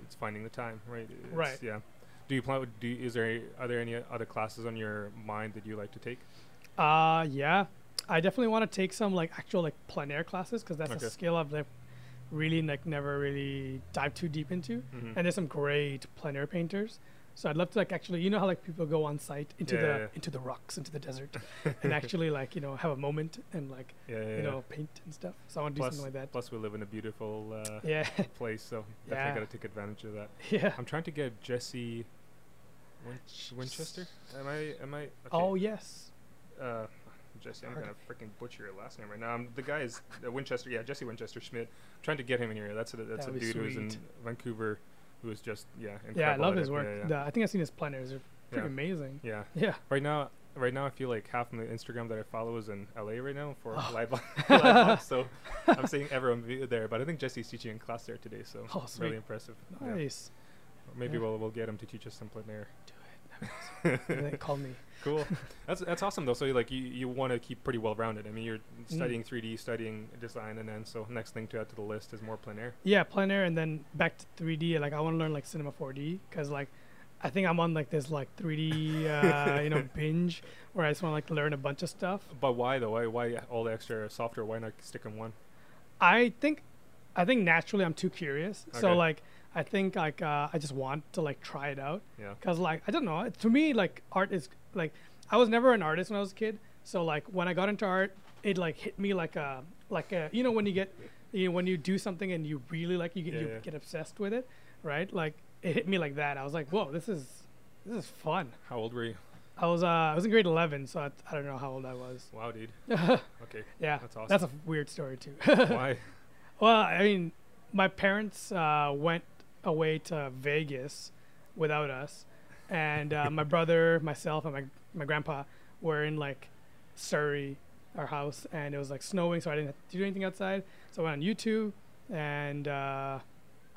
it's finding the time, right? It's, Right. Yeah. Do you plan? Do you, is there are there any other classes on your mind that you like to take? Uh yeah. I definitely want to take some like actual like plein air classes because that's Okay. a skill I've like really like never really dive too deep into. Mhm. And there's some great plein air painters. So I'd love to like actually you know how like people go on site into Yeah, the yeah, yeah. into the rocks, into the desert and actually like, you know, have a moment and like, you know, paint and stuff. So I want to do something like that. plus we live in a beautiful uh, Yeah. place, so definitely got to take advantage of that. yeah. I'm trying to get Jesse Winch- Winchester. Am I? Am I? Okay. Oh yes. uh, Jesse, I'm gonna freaking butcher your last name right now. Um, the guy is uh, Winchester. Yeah, Jesse Winchester Schmidt. trying to get him in here. That's a that's That'd a dude who's in. Vancouver, who is just yeah. Incredible Yeah, I love his it. work. Yeah, yeah. The- I think I've seen his planners. They're pretty Yeah. amazing. yeah. Yeah. Right now, right now, I feel like half of the Instagram that I follow is in LA right now for Oh. live, live So I'm seeing everyone there, but I think Jesse's teaching in class there today, so Oh, really impressive. Yeah. Nice. Maybe Yeah. we'll we'll get him to teach us some plein air. Do it. called me. Cool. That's that's awesome though. So you like you, you want to keep pretty well rounded. I mean, you're Mm. studying 3D, studying design, and then so next thing to add to the list is more plein air. Yeah, plein air, and then back to 3D. Like I want to learn like Cinema 4D because like I think I'm on like this like 3D uh, you know binge where I just want to like learn a bunch of stuff. But why though? Why why all the extra software? Why not stick in one? I think I think naturally I'm too curious. So like I think like uh, I just want to like try it out Yeah. because like I don't know. To me like art is like I was never an artist when I was a kid. So like when I got into art, it like hit me like a like a you know when you get you know when you do something and you really like you get Yeah, you yeah. get obsessed with it, right? Like it hit me like that. I was like, whoa, this is this is fun. How old were you? I was uh I was in grade 11, so I, I don't know how old I was. Wow, dude. Okay. Yeah, that's awesome. That's a weird story too. why? Well, I mean, my parents uh, went away to Vegas without us, and uh, my brother, myself, and my my grandpa were in like Surrey, our house, and it was like snowing, so I didn't have to do anything outside. So I went on YouTube, and uh,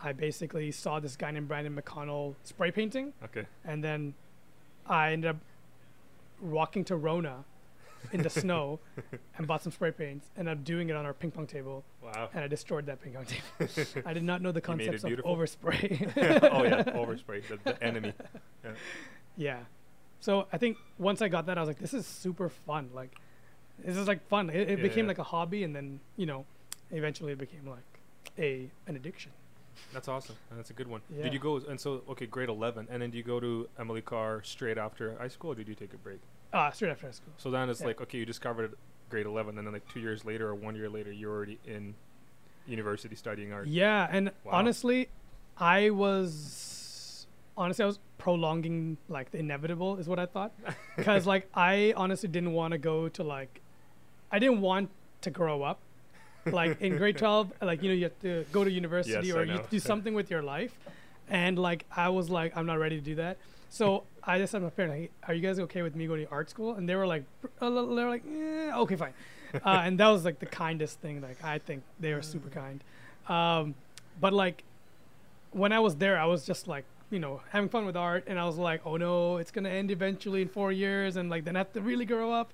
I basically saw this guy named Brandon McConnell spray painting, Okay. and then I ended up walking to Rona in the snow and bought some spray paints, and I'm doing it on our ping pong table Wow. and I destroyed that ping pong table. I did not know the concepts of overspray. oh yeah, overspray, the, the enemy. yeah. So I think once I got that, I was like, this is super fun. Like, this is like fun. It, it Yeah, became yeah. like a hobby, and then you know, eventually it became like a an addiction. That's awesome. And that's a good one. Yeah. Did you go and so okay, grade eleven, and then do you go to Emily Carr straight after high school, or did you take a break? Ah, straight after high school. So then it's Yeah. like okay, you discovered grade eleven, and then like two years later or one year later, you're already in university studying art. Yeah, and Wow. honestly, I was honestly I was prolonging like the inevitable is what I thought, because like I honestly didn't want to go to like, I didn't want to grow up, like in grade twelve, like you know you have to go to university Yes, or you know. have to do something with your life, and like I was like I'm not ready to do that. So I just said to my parents, like, "Are you guys okay with me going to art school?" And they were like, pr- a little- they were like, eh, "Okay, fine." uh, and that was like the kindest thing. Like I think they were super kind. Um, but like when I was there, I was just like you know having fun with art, and I was like, "Oh no, it's gonna end eventually in four years," and like then I have to really grow up.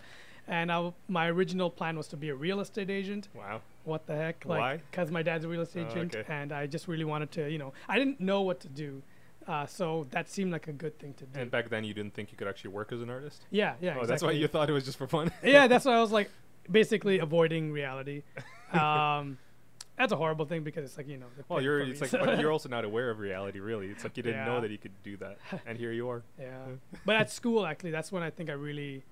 And I, my original plan was to be a real estate agent. Wow. What the heck? Why? Like, because my dad's a real estate Oh, agent, okay. and I just really wanted to, you know, I didn't know what to do, uh, so that seemed like a good thing to do. And back then, you didn't think you could actually work as an artist. yeah, yeah. oh, that's why you thought it was just for fun. yeah, that's why I was like basically avoiding reality. Um, that's a horrible thing because it's like you know. the well, you're it's like, but you're also not aware of reality, really. It's like you didn't know that you could do that, and here you are. yeah, but at school actually, that's when I think I really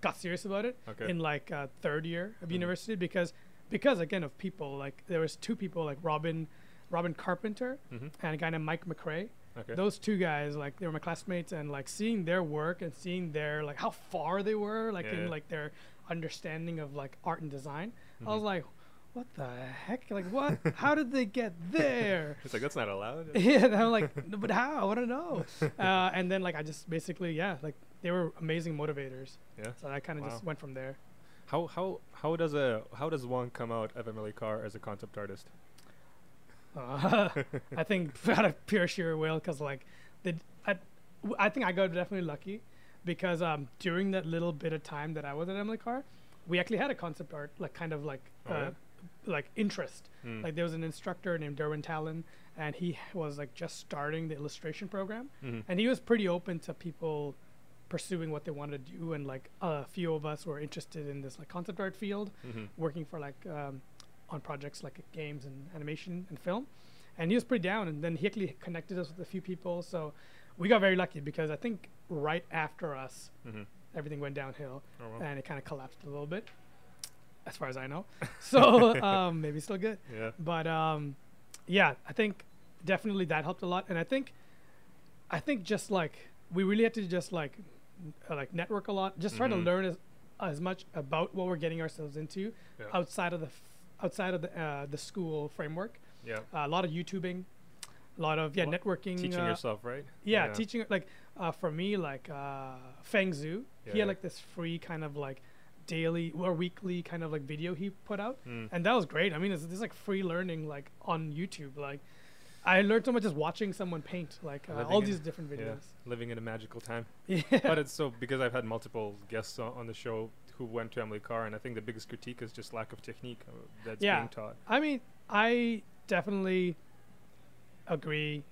got serious about it Okay. in like uh, third year of Mhm. university because because again of people like there was two people like Robin Robin Carpenter hmm and a guy named Mike McRae. Okay. Those two guys like they were my classmates and like seeing their work and seeing their like how far they were like Yeah, in yeah. like their understanding of like art and design. I Mhm. was like, what the heck? Like what? how did they get there? It's like that's not allowed. yeah, and I'm like, "No, but how? I want to know. Uh, and then like I just basically yeah, like they were amazing motivators. Yeah. So I kind of just went from there. How how how does a how does one come out of Emily Carr as a concept artist? Uh, I think out of pure sheer will, because like, the I, I think I got definitely lucky, because um during that little bit of time that I was at Emily Carr, we actually had a concept art like kind of like Oh, uh, yeah? like interest. Mm. Like there was an instructor named Derwin Talon, and he was like just starting the illustration program, Mhm. and he was pretty open to people pursuing what they wanted to do, and like a few of us were interested in this like concept art field, Mhm. working for like um, on projects like games and animation and film, and he was pretty down. And then he actually connected us with a few people, so we got very lucky because I think right after us, Mhm. everything went downhill Oh, well. and it kind of collapsed a little bit, as far as I know. So um, maybe still good, yeah. but um, yeah, I think definitely that helped a lot. And I think, I think just like we really had to just like uh, like network a lot, just try to Mhm. learn as as much about what we're getting ourselves into Yeah. outside of the outside of the uh, the school framework. Yeah. a lot of YouTubing, a lot of yeah Well, networking. Teaching uh, yourself, right? yeah, teaching like uh, for me like uh, Feng Zhu. Yeah, he had like this free kind of like daily or weekly kind of like video he put out, Mm. and that was great. I mean, it's, it's like free learning like on YouTube. Like I learned so much just watching someone paint, like uh, all these different yeah. videos. living in a magical time. Yeah. But it's so because I've had multiple guests on, on the show who went to Emily Carr, and I think the biggest critique is just lack of technique uh, that's Yeah. being taught. I mean, I definitely agree.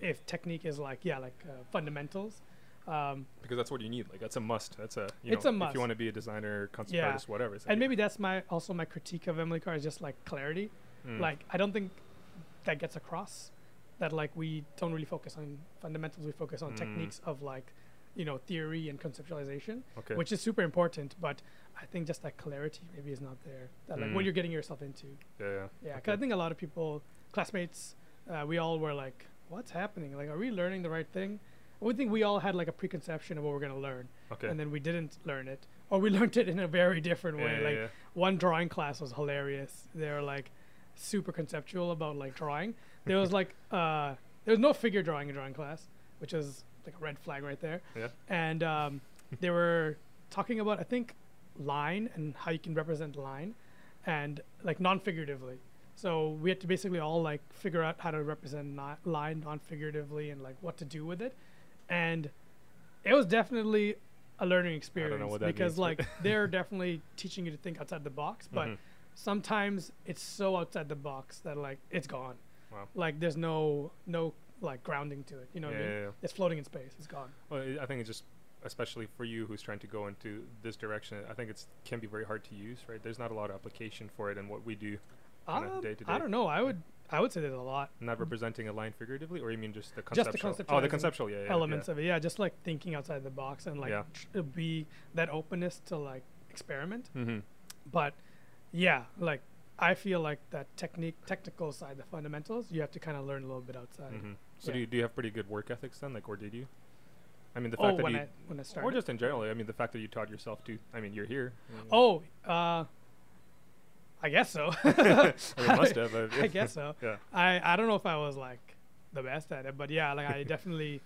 If technique is like yeah, like uh, fundamentals. Um, Because that's what you need. Like that's a must. That's a you It's know, a if you want to be a designer, concept Yeah. artist, whatever. And like- maybe that's my also my critique of Emily Carr is just like clarity. Mm. Like I don't think that gets across that like we don't really focus on fundamentals. We focus on Mm. techniques of like you know theory and conceptualization, okay. which is super important. But I think just that clarity maybe is not there. That like Mm. what you're getting yourself into. yeah, yeah. Yeah, because I think a lot of people, classmates, uh, we all were like, "What's happening? Like, are we learning the right thing?" We think we all had like a preconception of what we're gonna learn, Okay. and then we didn't learn it, or we learned it in a very different yeah, way. yeah, like yeah. one drawing class was hilarious. They were like super conceptual about like drawing. There was like uh, there was no figure drawing in drawing class, which is like a red flag right there. Yeah. And um, they were talking about I think line and how you can represent line, and like non-figuratively. So we had to basically all like figure out how to represent not line non-figuratively and like what to do with it, and it was definitely a learning experience because means, like they're definitely teaching you to think outside the box, but Mhm. sometimes it's so outside the box that like it's gone. Wow. Like there's no no like grounding to it. You know yeah, what I mean? yeah, yeah. It's floating in space. It's gone. Well, I- I think it's just, especially for you who's trying to go into this direction, I think it can be very hard to use, right? There's not a lot of application for it in what we do. Kinda Um, day to day. I don't know. I would I would say there's a lot Not representing a line figuratively, or you mean just the Just the conceptual? oh, the conceptual, yeah, yeah. elements of it. Yeah, just like thinking outside the box and like Yeah. tr- be that openness to like experiment. Mm-hmm. But yeah, like I feel like that technique, technical side, the fundamentals, you have to kind of learn a little bit outside. hmm So yeah. do you, do you have pretty good work ethics then, like, or did you? I mean, the Oh, fact that when you, I when I started. or just in general. I mean, the fact that you taught yourself to. I mean, you're here. you know. oh, uh, I guess so. I mean, must have. uh, I guess so. Yeah. I I don't know if I was like the best at it, but yeah, like I definitely.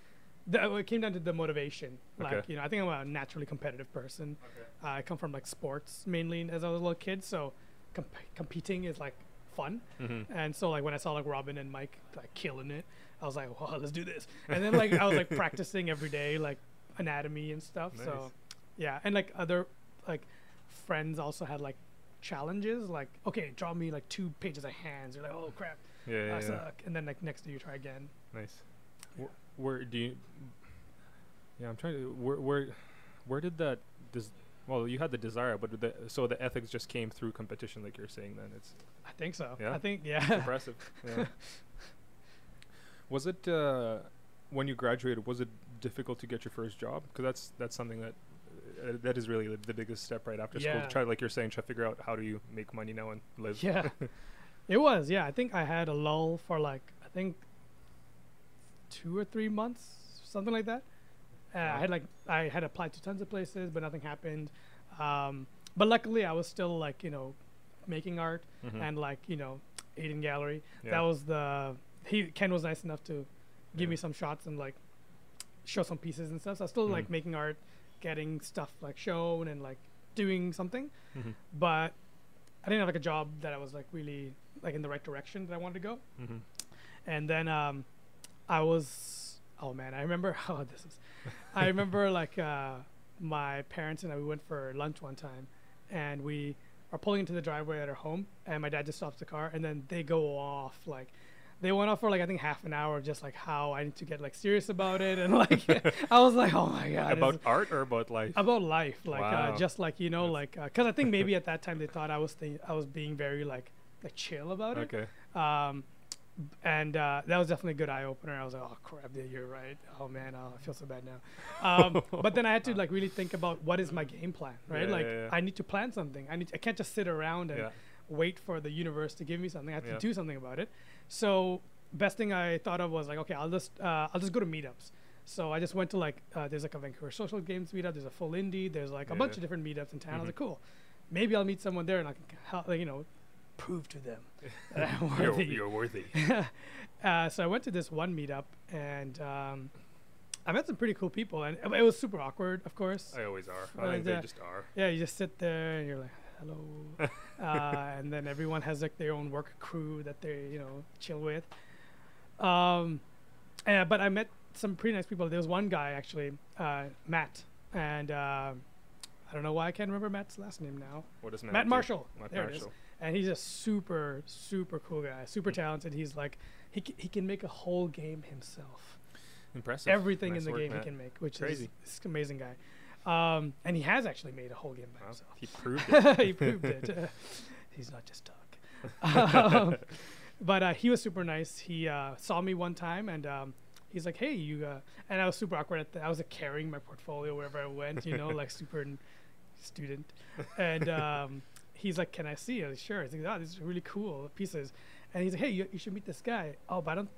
The, it came down to the motivation. Like Okay. you know, I think I'm a naturally competitive person. Uh, I come from like sports mainly as I was a little kid, so comp- competing is like fun. Mm-hmm. And so like when I saw like Robin and Mike like killing it, I was like, well, let's do this. And then like I was like practicing every day, like anatomy and stuff. Nice. So yeah, and like other like friends also had like challenges, like okay, draw me like two pages of hands. You're like, oh crap, Yeah, yeah, I yeah. suck. And then like next day you try again. Nice. Wh- Where do you? Yeah, I'm trying to. Where where where did that? Des- well, you had the desire, but the so the ethics just came through competition, like you're saying. Then it's I think so. Yeah? I think yeah. impressive. Yeah. Was it uh, when you graduated? Was it difficult to get your first job? Because that's that's something that. Uh, that is really the, the biggest step right after school. Yeah. Try like you're saying, try to figure out how do you make money now and live. yeah. It was, yeah. I think I had a lull for like I think two or three months, something like that. Uh, I had like I had applied to tons of places, but nothing happened. Um, but luckily, I was still like you know making art Mhm. and like you know Ayden Gallery. Yeah. That was the he Ken was nice enough to give Yeah. me some shots and like show some pieces and stuff. So I was still like Mhm. making art, getting stuff like shown and like doing something Mhm. but I didn't have like a job that I was like really like in the right direction that I wanted to go. Mhm. And then um, I was oh man, I remember oh this is I remember like uh, my parents and I we went for lunch one time, and we are pulling into the driveway at our home, and my dad just stops the car, and then they go off like. They went off for like I think half an hour, just like how I need to get like serious about it, and like I was like, oh my god, about art or about life? about life like Wow. uh, just like you know That's- like because i think maybe at that time they thought i was th- i was being very like like chill about it okay. um and uh, that was definitely a good eye opener. I was like, "Oh crap, you're right. Oh man, oh, I feel so bad now." Um, but then I had to like really think about what is my game plan, right? Yeah, like yeah, yeah. I need to plan something. I need. I can't just sit around and wait for the universe to give me something. I have to do something about it. So best thing I thought of was like, okay, I'll just uh, I'll just go to meetups. So I just went to like uh, there's like a Vancouver Social Games meetup. There's a full indie. There's like a Yeah, bunch of different meetups in town. I was Mhm. like, cool. Maybe I'll meet someone there and I can help, like, you know, prove to them that I'm You're, worthy. you're worthy. uh, so I went to this one meetup and um, I met some pretty cool people, and it was super awkward, of course. I always are. I think they just are. Yeah, you just sit there and you're like, hello, uh, and then everyone has like their own work crew that they you know chill with. Um, uh, but I met some pretty nice people. There was one guy actually, uh, Matt, and uh, I don't know why I can't remember Matt's last name now. What is Matt do? Marshall. Matt There it is. Marshall. And he's a super, super cool guy, super Mm. talented. He's like, he, c- he can make a whole game himself. Impressive. Everything Nice in the work, game Matt. he can make, which Crazy. is this amazing guy. Um, and he has actually made a whole game by Wow, himself. He proved it. he proved it. Uh, he's not just talk. um, but uh, he was super nice. He uh, saw me one time and um, he's like, "Hey, you," uh, and I was super awkward at that. I was like, carrying my portfolio wherever I went, you know, like super n- student. And um, he's like, "Can I see it?" I was, Sure. He's like, "Oh, this is really cool pieces." And he's like, "Hey, you, you should meet this guy." Oh, but I don't.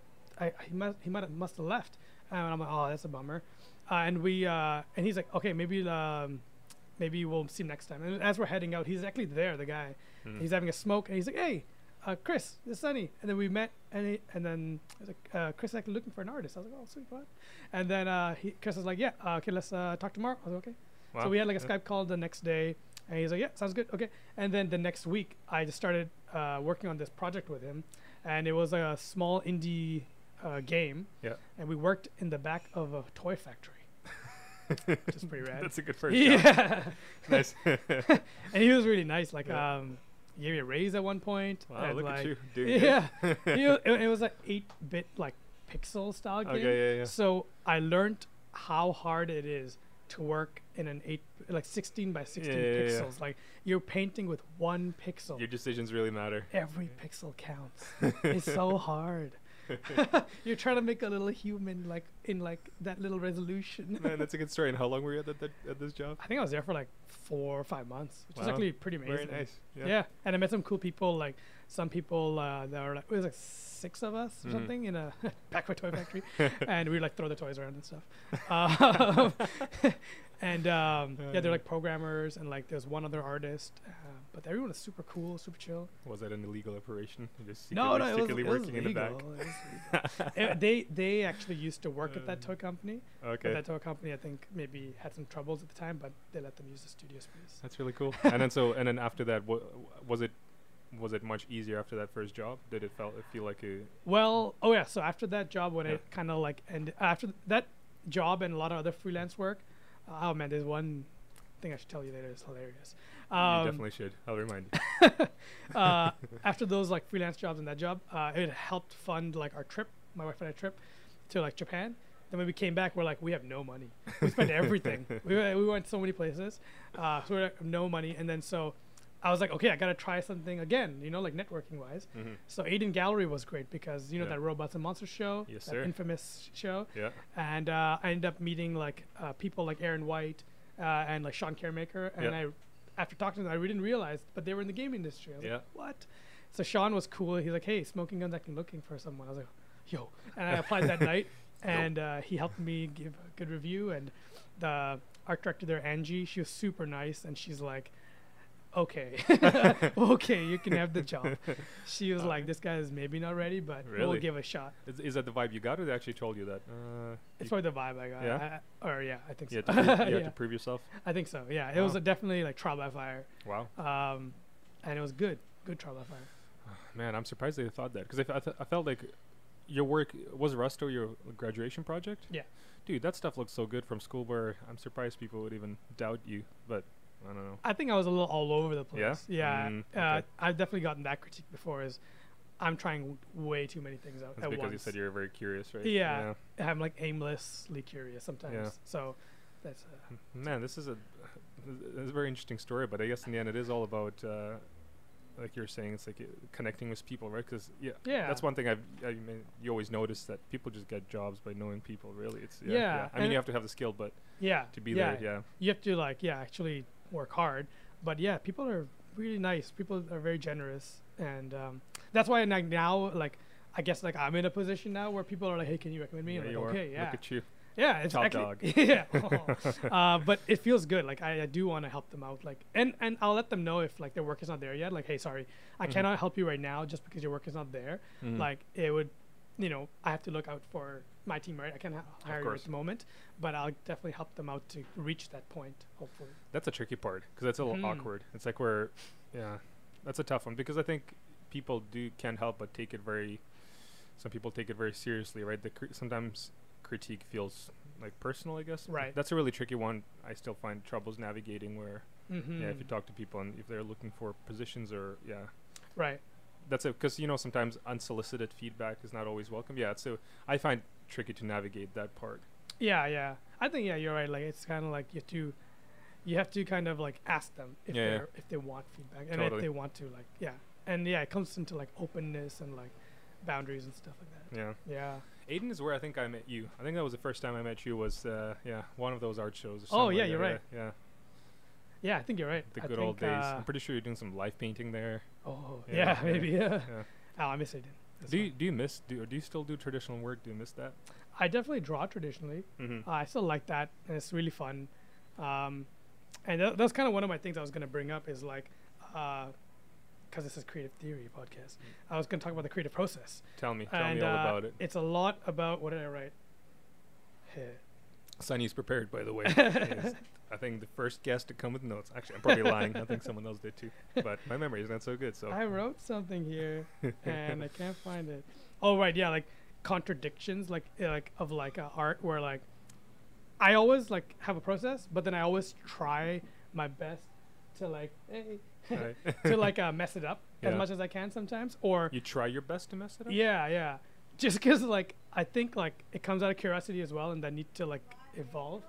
I he must he might have, must have left. And I'm like, "Oh, that's a bummer." Uh, and we uh, and he's like, "Okay, maybe." Um, Maybe we'll see him next time. And as we're heading out, he's actually there, the guy. Hmm. He's having a smoke, and he's like, "Hey, uh, Chris, this is Sunny." And then we met, and he, and then like, uh, "Chris is actually looking for an artist." I was like, "Oh, sweet, what?" And then uh, he, Chris was like, "Yeah, uh, okay, let's uh, talk tomorrow." I was like, "Okay." Wow. So we had like a Yeah. Skype call the next day, and he's like, "Yeah, sounds good, okay." And then the next week, I just started uh, working on this project with him, and it was a small indie uh, game. Yeah. And we worked in the back of a toy factory, which is pretty rad. That's a good first job. yeah. Nice. and he was really nice. Like, Yeah. um, he gave me a raise at one point. wow, look like, at you. Doing. Yeah, it, it was like eight bit like pixel style game. Okay, yeah, yeah. So I learned how hard it is to work in an eight like sixteen by sixteen Yeah, yeah, yeah. pixels. Like you're painting with one pixel. Your decisions really matter. Every pixel counts. it's so hard. you're trying to make a little human like in like that little resolution. Man, that's a good story. And how long were you at, that, at this job? I think I was there for like four or five months, which is Wow. actually pretty amazing. Very nice. Yeah. Yeah. and I met some cool people. Like some people uh, that were like it was like six of us or Mhm. something in a back toy factory, and we like throw the toys around and stuff. Um, and um, yeah, they're Uh. like programmers, and like there's one other artist, uh, but everyone is super cool, super chill. Was that an illegal operation? You just no, secretly, no, it was, secretly it was working in the back. It was legal. They they actually used to work at that Uh, toy company. But Okay. that toy company, I think, maybe had some troubles at the time, but they let them use the studio space. That's really cool. and then so and then after that, wa- was it was it much easier after that first job? Did it felt it feel like a Well, oh yeah. So after that job, when Yeah. it kind of like and after th- that job and a lot of other freelance work, uh, oh man, there's one thing I should tell you later. It's hilarious. you Um, definitely should. I'll remind you. uh, after those like freelance jobs and that job, uh, it helped fund like our trip, my wife and I trip to like Japan. Then when we came back, we're like, we have no money. We spent everything. we, went- we went so many places, uh, so we have no money. And then so I was like, okay, I gotta try something again, you know, like networking wise. Mhm. So Ayden Gallery was great because you know Yeah. that Robots and Monsters show, Yes, that sir. infamous show, Yeah. and uh, I ended up meeting like uh, people like Aaron White uh, and like Sean Caremaker, and Yeah. I, after talking to them, I really didn't realize, but they were in the game industry. I was Yeah. like, what? So Sean was cool. He's like, hey, Smoking Guns, I'm looking for someone. I was like, yo, and I applied that night, and uh, he helped me give a good review, and the art director there, Angie, she was super nice, and she's like. Okay, okay, you can have the job. She was like, "This guy is maybe not ready, but we'll give a shot." Is, is that the vibe you got, or they actually told you that? Uh, It's probably the vibe I got. Yeah? I, or yeah, I think you so. had to you had to prove yourself. I think so. Yeah, it was Wow. a definitely like trial by fire, Wow. um, and it was good, good trial by fire. Man, I'm surprised they thought that because I, th- I felt like your work was Rusto your graduation project. Yeah. Dude, that stuff looks so good from school. Where I'm surprised people would even doubt you, but I don't know. I think I was a little all over the place. Yeah, Mm, uh, okay. I've definitely gotten that critique before. Is I'm trying way too many things out That's at because once. you said you're very curious, right? Yeah. I'm like aimlessly curious sometimes. Yeah. So that's uh, Man, this is a this is a very interesting story, but I guess in the end it is all about uh, like you're saying, it's like uh, connecting with people, right? Because yeah, yeah. that's one thing I've I mean, you always notice that people just get jobs by knowing people. Really, it's yeah. Yeah, I mean, you have to have the skill, but yeah. to be yeah. there, yeah. You have to like yeah actually work hard, but yeah, people are really nice. People are very generous, and um, that's why like now like. I guess like I'm in a position now where people are like, "Hey, can you recommend me?" I'm like, "Okay, yeah." Look at you. Yeah, it's Top actually, yeah. uh, but it feels good. Like I, I do want to help them out. Like and and I'll let them know if like their work is not there yet. Like hey, sorry, I Mhm. cannot help you right now just because your work is not there. Mhm. Like it would, you know, I have to look out for my team, right? I can't ha- hire you at the moment, but I'll definitely help them out to reach that point. Hopefully. That's a tricky part because that's a little Mhm. awkward. It's like where, yeah, that's a tough one because I think people do can't help but take it very some people take it very seriously, right? The cri- sometimes critique feels like personal, I guess. Right. That's a really tricky one. I still find troubles navigating where, Mm-hmm. yeah, if you talk to people and if they're looking for positions or yeah, right. that's it. Because you know sometimes unsolicited feedback is not always welcome. Yeah, so I find tricky to navigate that part. Yeah, yeah. I think yeah, you're right. Like it's kind of like you have to, you have to kind of like ask them if Yeah, yeah. they're if they want feedback and Totally. if they want to like yeah, and yeah, it comes into like openness and like boundaries and stuff like that. Yeah. Yeah. Ayden is where I think I met you. I think that was the first time I met you. Was uh, yeah one of those art shows. Or Oh, yeah, you're right. Yeah, Yeah, I think you're right. the I good old days. Uh, I'm pretty sure you're doing some live painting there. oh Yeah, yeah, yeah, maybe yeah. Yeah. Oh, I miss Ayden. Do you, do you miss do or do you still do traditional work? Do you miss that? I definitely draw traditionally. Mm-hmm. Uh, I still like that, and it's really fun. Um, and tha- that's kind of one of my things I was going to bring up is like, because this is creative theory podcast. I was going to talk about the creative process. Tell me, tell and me all uh, about it. It's a lot about what did I write? Here. Sunny's prepared, by the way. I think the first guest to come with notes. Actually, I'm probably lying. I think someone else did too. But my memory is not so good. So I wrote something here, and I can't find it. Oh right, yeah, like contradictions, like uh, like of like uh, art, where like I always like have a process, but then I always try my best to like hey, to like uh, mess it up Yeah. as much as I can sometimes, or you try your best to mess it up. yeah, yeah, just because like I think like it comes out of curiosity as well, and I need to like evolve.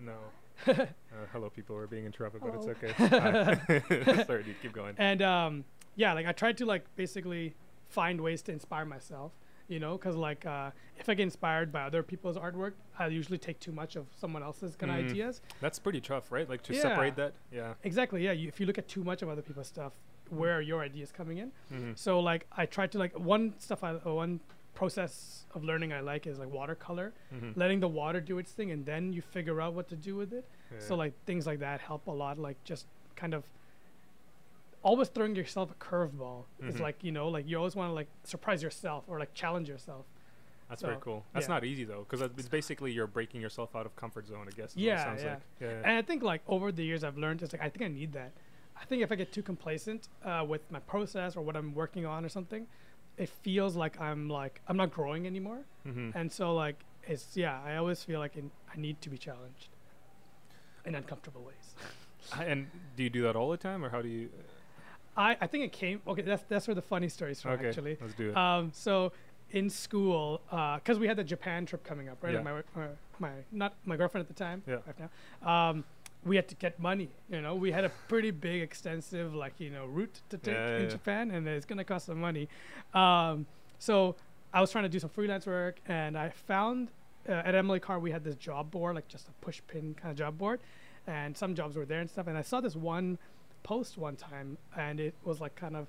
No. uh, hello, people. We're being interrupted, but it's okay. Sorry, dude. Keep going. and um, yeah, like I tried to like basically find ways to inspire myself, you know, because like uh, if I get inspired by other people's artwork, I usually take too much of someone else's kind of Mm. ideas. That's pretty tough, right? Like to Yeah. separate that. Yeah. Exactly, yeah. You, if you look at too much of other people's stuff, where are your ideas coming in? Mm-hmm. So like I tried to like one stuff I uh, one process of learning I like is like watercolor, Mm-hmm. letting the water do its thing, and then you figure out what to do with it. So like things like that help a lot. Like just kind of always throwing yourself a curveball is Mhm. like you know like you always want to like surprise yourself or like challenge yourself. That's very cool. That's yeah. not easy though, because it's basically you're breaking yourself out of comfort zone. I guess. is Yeah, sounds yeah. Like. Yeah. And I think like over the years I've learned it's like I think I need that. I think if I get too complacent uh, with my process or what I'm working on or something, it feels like I'm like I'm not growing anymore. mm-hmm. And so like it's yeah I always feel like in, I need to be challenged in uncomfortable ways. and do you do that all the time, or how do you? I, I think it came okay. That's that's where the funny stories from okay. actually. Let's do it. Um, so in school, because we had the Japan trip coming up, right? Yeah. My, my my not my girlfriend at the time. Yeah. wife now. Um, we had to get money. You know, we had a pretty big, extensive, like you know, route to take Yeah, in yeah. Japan, and it's gonna cost some money. Um, so I was trying to do some freelance work, and I found uh, at Emily Carr we had this job board, like just a push pin kind of job board, and some jobs were there and stuff. And I saw this one post one time, and it was like kind of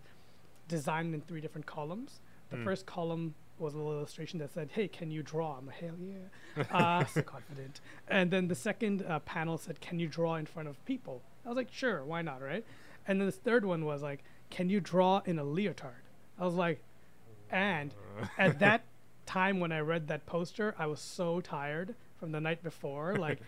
designed in three different columns. The Mm. first column was a little illustration that said, "Hey, can you draw?" I'm like, "Hell yeah!" uh, so confident. And then the second uh, panel said, "Can you draw in front of people?" I was like, "Sure, why not?" Right? And then the third one was like, "Can you draw in a leotard?" I was like, and at that time when I read that poster, I was so tired from the night before. Like,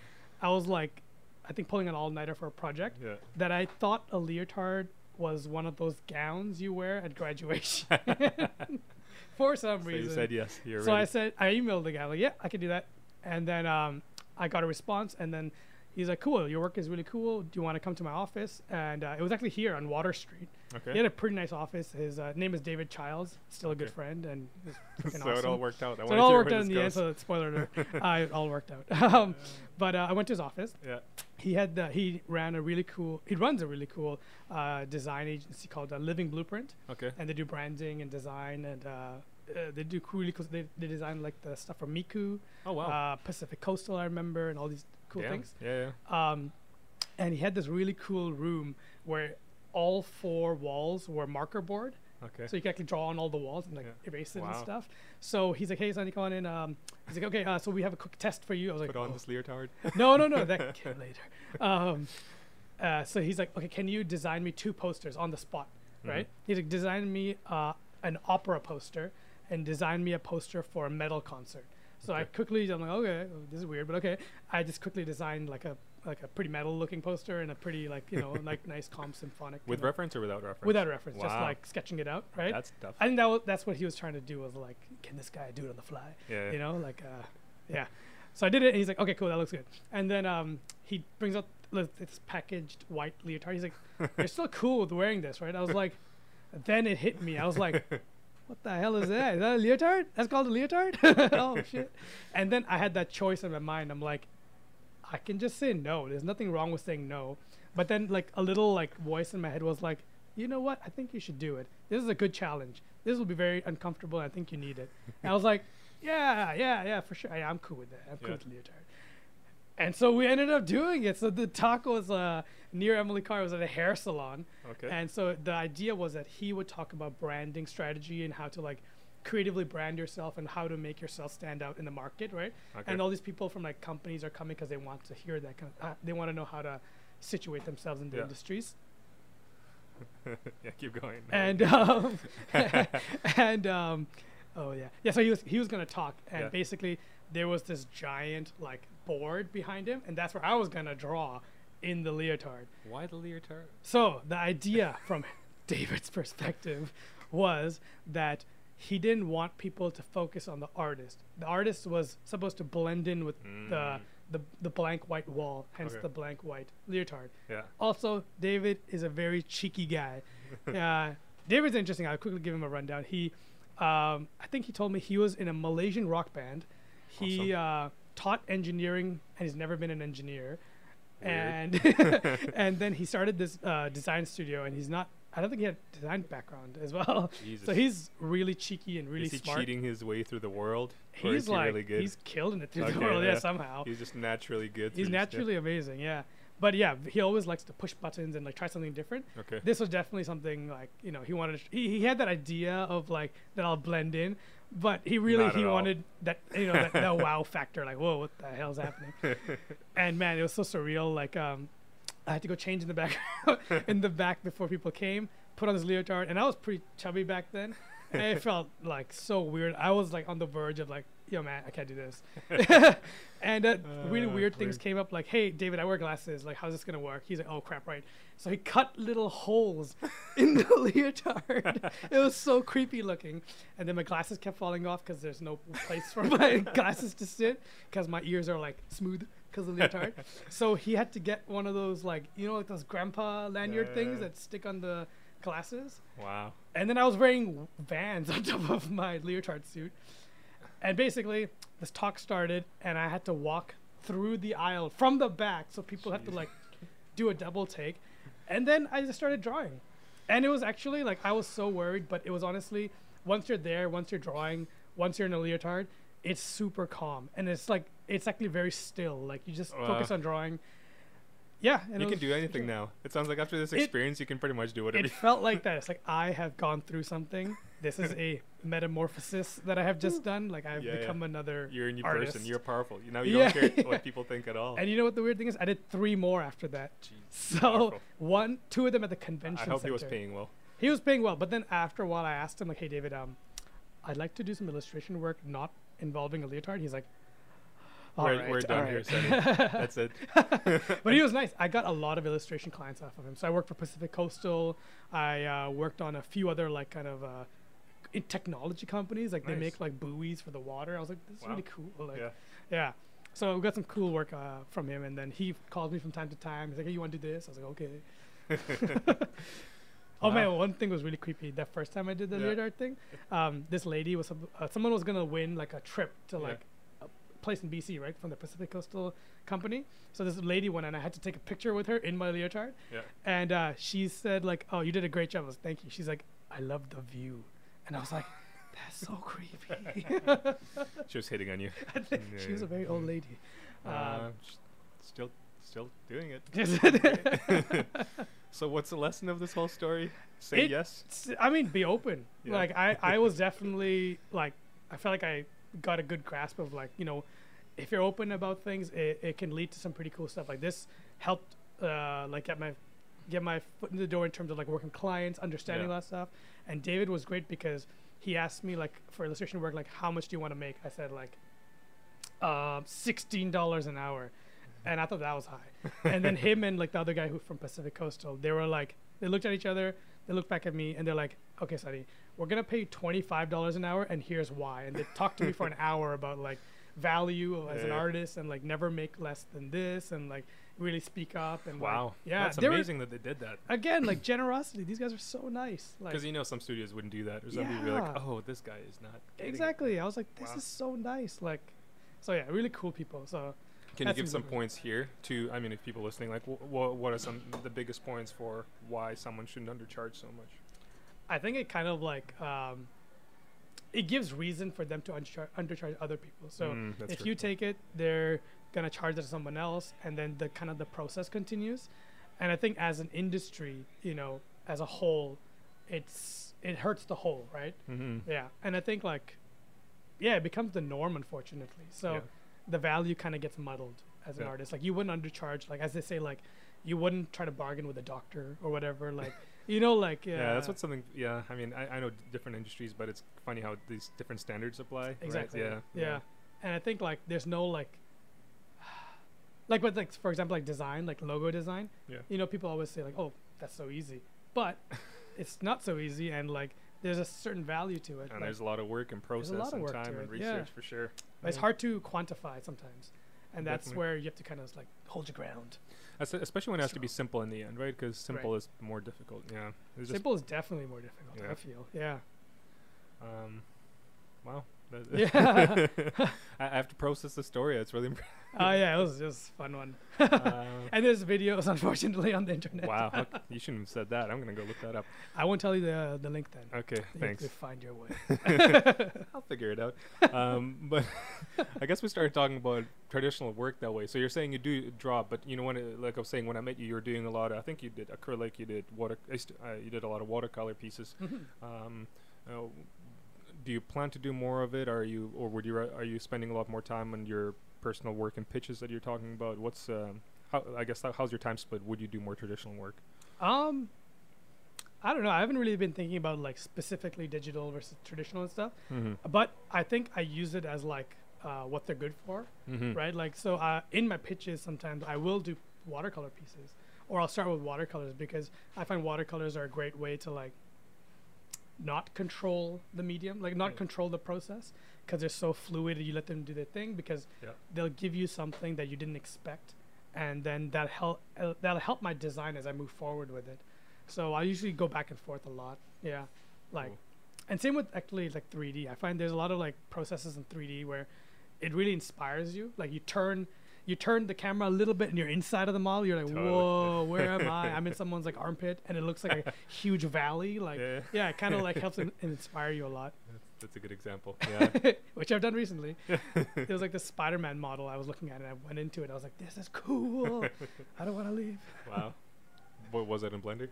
I was like, I think pulling an all nighter for a project yeah. that I thought a leotard was one of those gowns you wear at graduation. for some So reason. you said yes. So I said, I emailed the guy, like, yeah, I can do that. And then um, I got a response, and then he's like, cool, your work is really cool. Do you want to come to my office? And uh, it was actually here on Water Street. okay. He had a pretty nice office. His uh, name is David Childs, still a good Okay. friend, and so freaking it all worked out. I So it all worked out in the end. So spoiler alert, uh, it all worked out. Um, but uh, I went to his office. Yeah. He had the, he ran a really cool. He runs a really cool uh, design agency called uh, Living Blueprint, Okay. and they do branding and design, and uh, uh, they do cool, really cool. They, they design like the stuff for Miku, Oh wow. uh, Pacific Coastal, I remember, and all these cool Damn. things. Yeah. yeah. Um, and he had this really cool room where all four walls were marker board, Okay. so you can actually draw on all the walls and like Yeah. erase it and stuff. So he's like, "Hey, Sunny, come on in." Um, he's like, "Okay, uh, so we have a quick test for you." I was like, Put on "Oh." this leotard. "No, no, no, that came later." Um, uh, so he's like, "Okay, can you design me two posters on the spot?" Right? He's like, "Design me uh, an opera poster and design me a poster for a metal concert." So I quickly, I'm like, "Okay, this is weird, but okay." I just quickly designed like a like a pretty metal looking poster and a pretty like you know like nice calm symphonic. With reference or without reference? without reference, just like sketching it out, right? That's tough. I think that was, that's what he was trying to do was like, can this guy do it on the fly? yeah. You know, like uh, yeah. So I did it. And he's like, okay, cool, that looks good. And then um, he brings out this packaged white leotard. He's like, you're still cool with wearing this, right? I was like, then it hit me. I was like, what the hell is that? Is that a leotard? That's called a leotard? oh shit! And then I had that choice in my mind. I'm like, I can just say no. There's nothing wrong with saying no. But then like a little like voice in my head was like, you know what? I think you should do it. This is a good challenge. This will be very uncomfortable. I think you need it. And I was like, yeah, yeah, yeah, for sure. Yeah, I'm cool with that. I'm cool Yeah. with leotard. And so we ended up doing it. So the talk was uh, near Emily Carr. It was at a hair salon. Okay. And so the idea was that he would talk about branding strategy and how to like creatively brand yourself and how to make yourself stand out in the market, right? okay. And all these people from like companies are coming because they want to hear that kind of. Uh, they want to know how to situate themselves in the Yeah. industries. yeah, keep going. And um, and um, oh yeah, yeah. So he was he was gonna talk, and Yeah. basically there was this giant like board behind him, and that's where I was gonna draw in the leotard. Why the leotard? So the idea from David's perspective was that he didn't want people to focus on the artist. The artist was supposed to blend in with the, Mm. the the blank white wall, hence Okay. the blank white leotard. Yeah. Also, David is a very cheeky guy. uh, David's interesting. I'll quickly give him a rundown. He, um, I think he told me he was in a Malaysian rock band. He uh, taught engineering and he's never been an engineer. Weird. And and then he started this uh, design studio, and he's not. I don't think he had design background as well. Jesus. So he's really cheeky and really is he smart. cheating his way through the world? He's he like really good? he's killing it through Okay, the world, yeah, yeah. somehow. He's just naturally good. He's this stuff. naturally amazing, yeah. But yeah, he always likes to push buttons and like try something different. Okay. This was definitely something like you know he wanted. To, he, he had that idea of like that I'll blend in, but he really Not he all. wanted that you know that, that wow factor. Like whoa, what the hell's happening? and man, it was so surreal. Like um, I had to go change in the back in the back before people came. Put on this leotard, and I was pretty chubby back then. and it felt like so weird. I was like on the verge of like, yo man, I can't do this. and uh, really Uh, weird things came up. Like, hey David, I wear glasses. Like, how's this gonna work? He's like, oh crap, right. So he cut little holes in the leotard. it was so creepy looking. And then my glasses kept falling off because there's no place for my glasses to sit because my ears are like smooth because of the leotard. so he had to get one of those like you know like those grandpa lanyard Yeah, things that stick on the glasses. wow. And then I was wearing Vans on top of my leotard suit. And basically, this talk started, and I had to walk through the aisle from the back, so people had to like do a double take. And then I just started drawing. And it was actually like I was so worried, but it was honestly once you're there, once you're drawing, once you're in a leotard, it's super calm. And it's like it's actually very still. Like you just focus on drawing. Yeah, and you can do anything now. It sounds like after this It- experience, you can pretty much do whatever. it felt like that. It's like I have gone through something. This is a metamorphosis that I have just done. Like I've Yeah, yeah. become another. You're a new artist. person. You're powerful. You know, you Yeah, don't care yeah. what people think at all. And you know what the weird thing is? I did three more after that. Jeez, So powerful. one, two of them at the convention I hope center. he was paying well. He was paying well, but then after a while, I asked him like, "Hey, David, um, I'd like to do some illustration work not involving a leotard." He's like, "All We're- right, we're done all here, right." Sunny. That's it. but he was nice. I got a lot of illustration clients off of him. So I worked for Pacific Coastal. I uh, worked on a few other like kind of uh, in technology companies. Like they make like buoys for the water. I was like, this is Wow. really cool. Like, Yeah. yeah. So we got some cool work uh, from him, and then he calls me from time to time. He's like, "Hey, you want to do this?" I was like, "Okay." Oh Wow. man, one thing was really creepy. That first time I did the Yeah. leotard thing, um, this lady was uh, someone was gonna win like a trip to Yeah. like a place in BC, right, from the Pacific Coastal Company. So this lady went, and I had to take a picture with her in my leotard. Yeah. And uh, she said like, "Oh, you did a great job." I was thank you. She's like, "I love the view," and I was like, "That's so creepy." She was hitting on you. I think she was a very old lady. Uh, Um, still, still doing it. So, what's the lesson of this whole story? Say It- yes. I mean, be open. Yeah. Like I, I was definitely like, I felt like I got a good grasp of like, you know, if you're open about things, it, it can lead to some pretty cool stuff. Like this helped, uh, like get my, get my foot in the door in terms of like working clients, understanding Yeah. a lot of stuff. And David was great because he asked me like for illustration work, like how much do you want to make? I said like, uh, sixteen dollars an hour. and I thought that was high. and then him and like the other guy who from Pacific Coastal, they were like, they looked at each other, they looked back at me, and they're like, "Okay, Sunny, we're gonna pay twenty five dollars an hour, and here's why." And they talked to me for an hour about like value as an Yeah. artist and like never make less than this and like really speak up and like, Wow. yeah, That's they were- amazing that they did that. again like generosity. These guys are so nice. Like Because you know some studios wouldn't do that, or somebody would be like, "Oh, this guy is not." getting it." exactly. I was like, this Wow. is so nice. Like, so yeah, really cool people. So Can you give some points here to? I mean, if people listening, like, wh- wh- what are some the biggest points for why someone shouldn't undercharge so much? I think it kind of like um, it gives reason for them to underchar- undercharge other people. So Mm, if true. you take it, they're gonna charge it to someone else, and then the kind of the process continues. And I think as an industry, you know, as a whole, it's it hurts the whole, right? Mm-hmm. Yeah, and I think like, yeah, it becomes the norm, unfortunately. So Yeah. the value kind of gets muddled as an Yeah. artist. Like you wouldn't undercharge, like as they say, like you wouldn't try to bargain with a doctor or whatever. Like you know, like yeah, Yeah, that's what something. Yeah, I mean, I, I know d- different industries, but it's funny how these different standards apply. right? Exactly. Yeah. Yeah. And I think like there's no like like with like for example like design, like logo design. Yeah. You know, people always say like, "Oh, that's so easy." But it's not so easy and like there's a certain value to it. And like, there's a lot of work and process lot of and time and it, yeah. research for sure. it's Yeah. hard to quantify sometimes. And that's Definitely. where you have to kind of like hold your ground. Es- Especially when it has to be simple in the end, right? Because simple is more difficult. Yeah. It's Simple is definitely more difficult, Yeah. I feel. Yeah. um, wow. Yeah. I have to process the story. It's really. Oh yeah, it was just a fun one. uh, And there's videos unfortunately on the internet. wow. you shouldn't have said that. I'm gonna go look that up. I won't tell you the the link then. Okay. You Thanks. find your way. I'll figure it out. Um, but I guess we started talking about traditional work that way. So you're saying you do draw, but you know when it, like I was saying when I met you, you were doing a lot. Of, I think you did acrylic, you did water, I used to- uh, you did a lot of watercolor pieces. Mhm. Um, uh, do you plan to do more of it? Are you, or would you, are you spending a lot more time on your personal work and pitches that you're talking about? What's, um, how, I guess how, how's your time split? Would you do more traditional work? Um, I don't know. I haven't really been thinking about like specifically digital versus traditional and stuff. Mm-hmm. But I think I use it as like uh, what they're good for, Mm-hmm. right? Like so, uh, in my pitches, sometimes I will do watercolor pieces, or I'll start with watercolors because I find watercolors are a great way to like not control the medium, like not Yeah. control the process, because they're so fluid. You let them do their thing because Yeah. they'll give you something that you didn't expect, and then that help uh, that'll help my design as I move forward with it. So I usually go back and forth a lot. Yeah, like, Cool. and same with actually like 3D. I find there's a lot of like processes in 3D where it really inspires you. Like you turn. You turn the camera a little bit and you're inside of the mall. You're like, Totally, whoa, where am I? I'm in someone's like armpit and it looks like a huge valley. Like, yeah, yeah, it kind of like helps in- inspire you a lot, that's, that's a good example. Yeah. which I've done recently. it was like the Spider-Man model I was looking at, and I went into it. I was like, "This is cool. I don't want to leave." wow. What was that in Blender?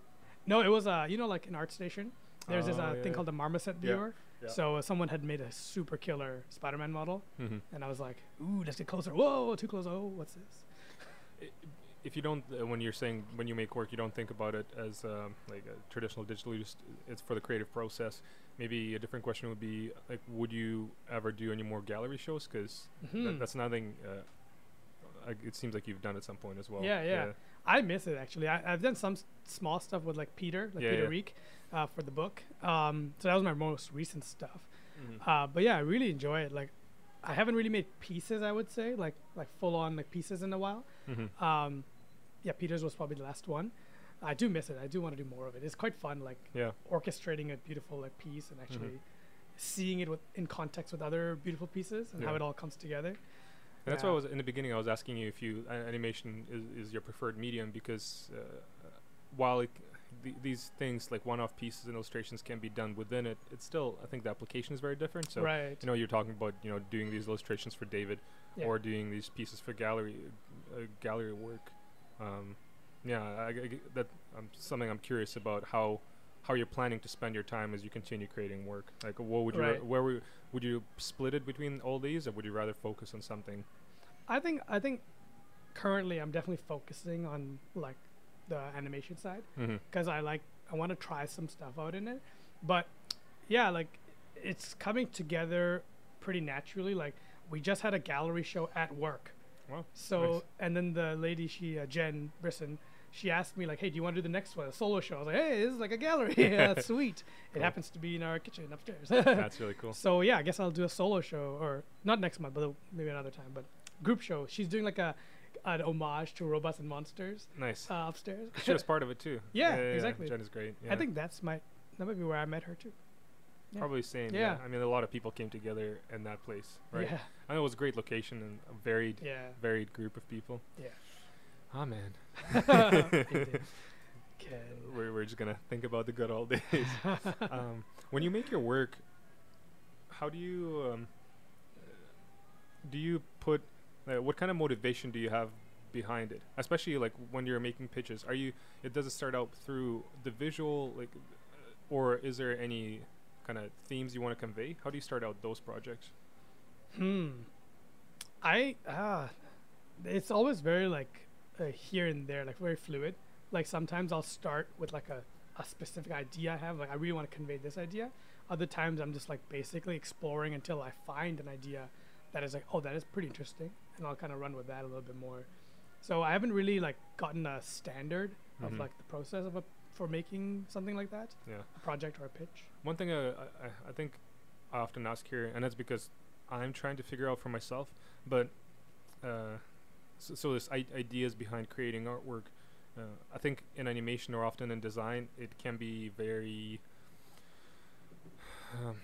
No, it was uh, you know, like an ArtStation. There's this Oh, uh, yeah. thing called the Marmoset viewer. yeah. So uh, someone had made a super killer Spider-Man model, Mm-hmm. and I was like, "Ooh, let's get closer. Whoa, too close. Oh, what's this?" if you don't uh, when you're saying when you make work you don't think about it as um, like a traditional digital it's for the creative process maybe a different question would be like would you ever do any more gallery shows because Mhm. that's nothing uh, it seems like you've done at some point as well Yeah, yeah. I miss it actually. I, I've done some s- small stuff with like Peter, like Yeah, Peter yeah. Reek, uh, for the book. Um, so that was my most recent stuff. Mhm. Uh, but yeah, I really enjoy it. Like, I haven't really made pieces. I would say like like full on like pieces in a while. Mhm. Um, yeah, Peter's was probably the last one. I do miss it. I do want to do more of it. It's quite fun, like yeah orchestrating a beautiful like piece and actually Mm-hmm. seeing it with in context with other beautiful pieces and how it all comes together. And that's why I was in the beginning. I was asking you if you a- animation is, is your preferred medium because uh, uh, while it, th- these things like one-off pieces and illustrations can be done within it, it's still I think the application is very different. So right. you know you're talking about you know doing these illustrations for David Yeah. or doing these pieces for gallery uh, gallery work. Um, yeah, I, I that um, something I'm curious about how how you're planning to spend your time as you continue creating work. Like, what would you Right. where would would you split it between all these, or would you rather focus on something? I think I think currently I'm definitely focusing on like the animation side Mm-hmm. because I like I want to try some stuff out in it. But yeah, like it's coming together pretty naturally. Like we just had a gallery show at work, Wow. So nice. and then the lady, she uh, Jen Brisson, she asked me like, "Hey, do you want to do the next one, a solo show?" I was like, "Hey, this is like a gallery. yeah, that's sweet. It happens to be in our kitchen upstairs." That's really cool. So yeah, I guess I'll do a solo show, or not next month, but maybe another time. But group show. She's doing like a an homage to Robots and Monsters Nice. uh, upstairs. she was part of it too. Yeah, exactly. Jen is great. Yeah. I think that's my that might be where I met her too. yeah. probably same. Yeah. I mean, a lot of people came together in that place, right? Yeah, I know it was a great location and a varied, yeah, varied group of people. yeah. Ah man, Indeed. We're we're just gonna think about the good old days. um, when you make your work, how do you um, do you put uh, what kind of motivation do you have behind it? Especially like when you're making pitches, are you it does it start out through the visual like, uh, or is there any kind of themes you want to convey? How do you start out those projects? Hmm. I ah, it's always very like uh, here and there, like very fluid. Like sometimes I'll start with like a, a specific idea I have, like I really want to convey this idea. Other times I'm just like basically exploring until I find an idea that is like, oh, that is pretty interesting, and I'll kind of run with that a little bit more. So I haven't really like gotten a standard of Mhm. like the process of a for making something like that, Yeah. a project or a pitch. One thing uh, I, I- think I often ask here, and that's because I'm trying to figure out for myself, but uh, so, so this I- ideas behind creating artwork, uh, I think in animation or often in design, it can be very. Um,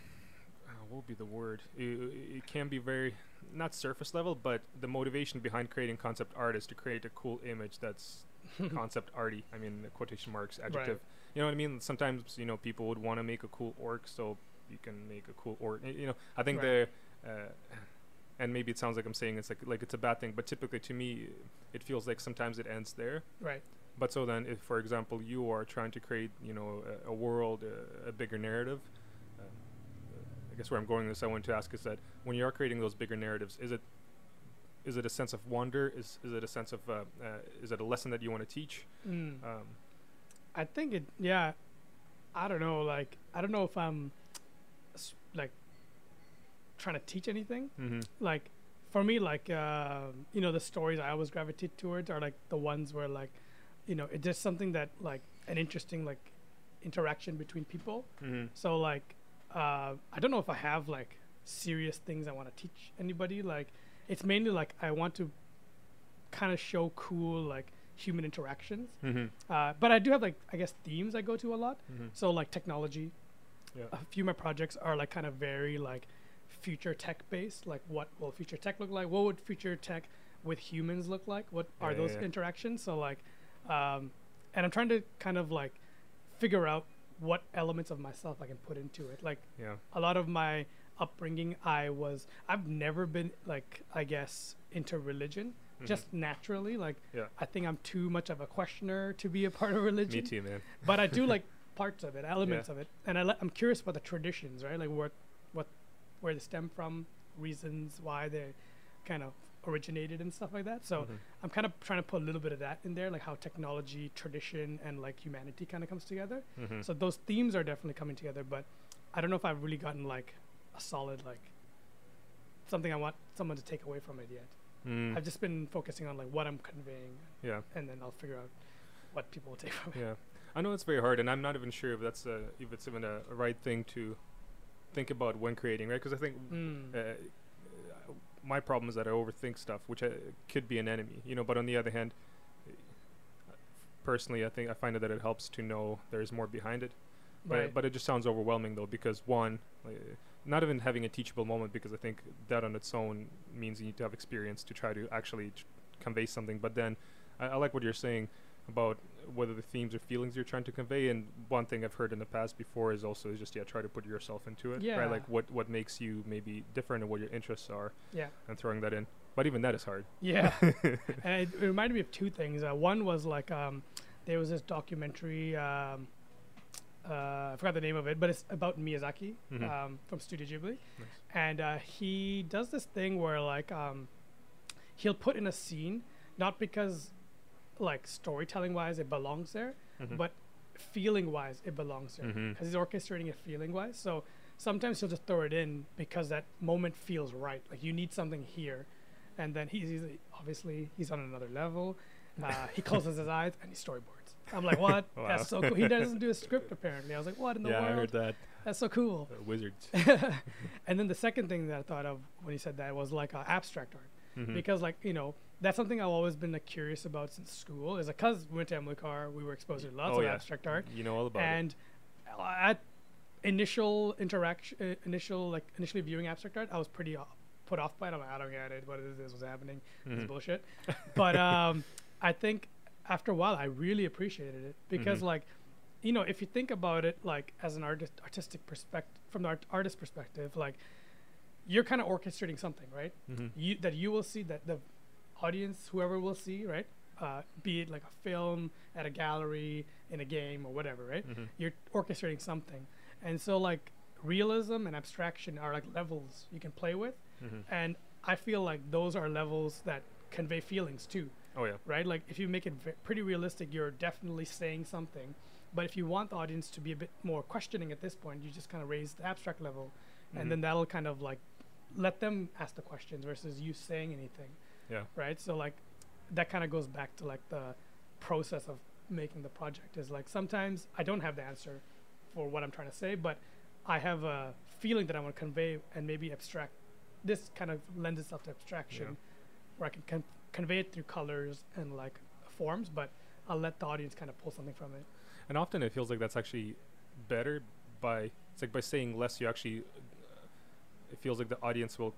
uh, what would be the word? I- I- it can be very not surface level, but the motivation behind creating concept art is to create a cool image that's concept arty. I mean, the quotation marks adjective. You know what I mean? Sometimes you know people would want to make a cool orc, so you can make a cool orc. You know, I think Right. the, uh, and maybe it sounds like I'm saying it's like like it's a bad thing, but typically to me, it feels like sometimes it ends there. Right. But so then, if for example you are trying to create, you know, a, a world, a, a bigger narrative, uh, I guess where I'm going with this, I want to ask is that when you are creating those bigger narratives, is it is it a sense of wonder? Is is it a sense of uh, uh, is it a lesson that you want to teach? Mm. Um, I think it. Yeah, I don't know. Like, I don't know if I'm like trying to teach anything. mm-hmm. Like, for me, like um you know, the stories I always gravitate towards are like the ones where like, you know, it's just something that like an interesting like interaction between people. Mm-hmm. So like, uh, I don't know if I have like serious things I want to teach anybody. Like, it's mainly like I want to kind of show cool like human interactions. Mm-hmm. Uh, but I do have like I guess themes I go to a lot. Mm-hmm. So like technology, Yeah. a few of my projects are like kind of very like future tech based. Like what will future tech look like? What would future tech with humans look like? What are Yeah, those yeah, interactions? So like, um, and I'm trying to kind of like figure out what elements of myself I can put into it. Like Yeah. a lot of my upbringing, I was I've never been like I guess into religion. Mhm. Just naturally, like Yeah. I think I'm too much of a questioner to be a part of religion Me too, man. but I do like parts of it, elements of it, and I I'm curious about the traditions, right? Like what, what, where they stem from, reasons why they kind of originated and stuff like that. So Mhm. I'm kind of trying to put a little bit of that in there, like how technology, tradition, and like humanity kind of comes together. Mhm. So those themes are definitely coming together, but I don't know if I've really gotten like a solid like something I want someone to take away from it yet. Mm. I've just been focusing on like what I'm conveying, yeah. and then I'll figure out what people will take from it. Yeah. I know it's very hard, and I'm not even sure if that's a, if it's even a, a right thing to think about when creating, right? Because I think Mm. uh, my problem is that I overthink stuff, which uh, could be an enemy, you know. But on the other hand, personally, I think I find that it helps to know there's more behind it. But Right. but it just sounds overwhelming though, because one, like, not even having a teachable moment, because I think that on its own means you need to have experience to try to actually tr- convey something. But then, I, I like what you're saying about whether the themes or feelings you're trying to convey. And one thing I've heard in the past before is also is just yeah, try to put yourself into it. Yeah. Right. Like what what makes you maybe different and what your interests are, yeah. and throwing that in. But even that is hard. Yeah, and it, it reminded me of two things. Uh, one was like um, there was this documentary. Um, uh, I forgot the name of it, but it's about Miyazaki Mhm. um, from Studio Ghibli, Nice. and uh, he does this thing where like um, he'll put in a scene not because like storytelling wise it belongs there, Mhm. but feeling wise it belongs there because he's orchestrating it feeling wise. So sometimes he'll just throw it in because that moment feels right. Like you need something here, and then he's, he's obviously he's on another level. Uh, he closes his eyes and he storyboards. I'm like, what? Wow. That's so cool. He doesn't do a script apparently. I was like, what in the world? yeah, I heard that. That's so cool. Uh, wizards. and then the second thing that I thought of when he said that was like uh, abstract art Mhm. because like you know that's something I've always been like, curious about since school. Is because we went to Emily Carr, we were exposed to lots Oh, of yeah. abstract art, You know all about it. and at initial interaction, uh, initial like initially viewing abstract art, I was pretty uh, put off by it. I'm like, I don't get it. What is this? What's happening? This Mhm. bullshit. but um, I think after a while, I really appreciated it because Mhm. like. You know, if you think about it, like as an artist, artistic perspective, from the art, artist perspective, like you're kind of orchestrating something, right? Mhm. you that you will see that the audience whoever will see right uh, be it like a film at a gallery in a game or whatever right Mhm. you're orchestrating something and so like realism and abstraction are like levels you can play with Mhm. and i feel like those are levels that convey feelings too Oh yeah. right like if you make it ve- pretty realistic you're definitely saying something but if you want the audience to be a bit more questioning at this point you just kind of raise the abstract level Mhm. and then that'll kind of like let them ask the questions versus you saying anything Yeah. right so like that kind of goes back to like the process of making the project is like sometimes i don't have the answer for what i'm trying to say but i have a feeling that i want to convey and maybe abstract this kind of lends itself to abstraction Yeah. where i can con- convey it through colors and like forms but i'll let the audience kind of pull something from it And often it feels like that's actually better by it's like by saying less. You actually uh, it feels like the audience will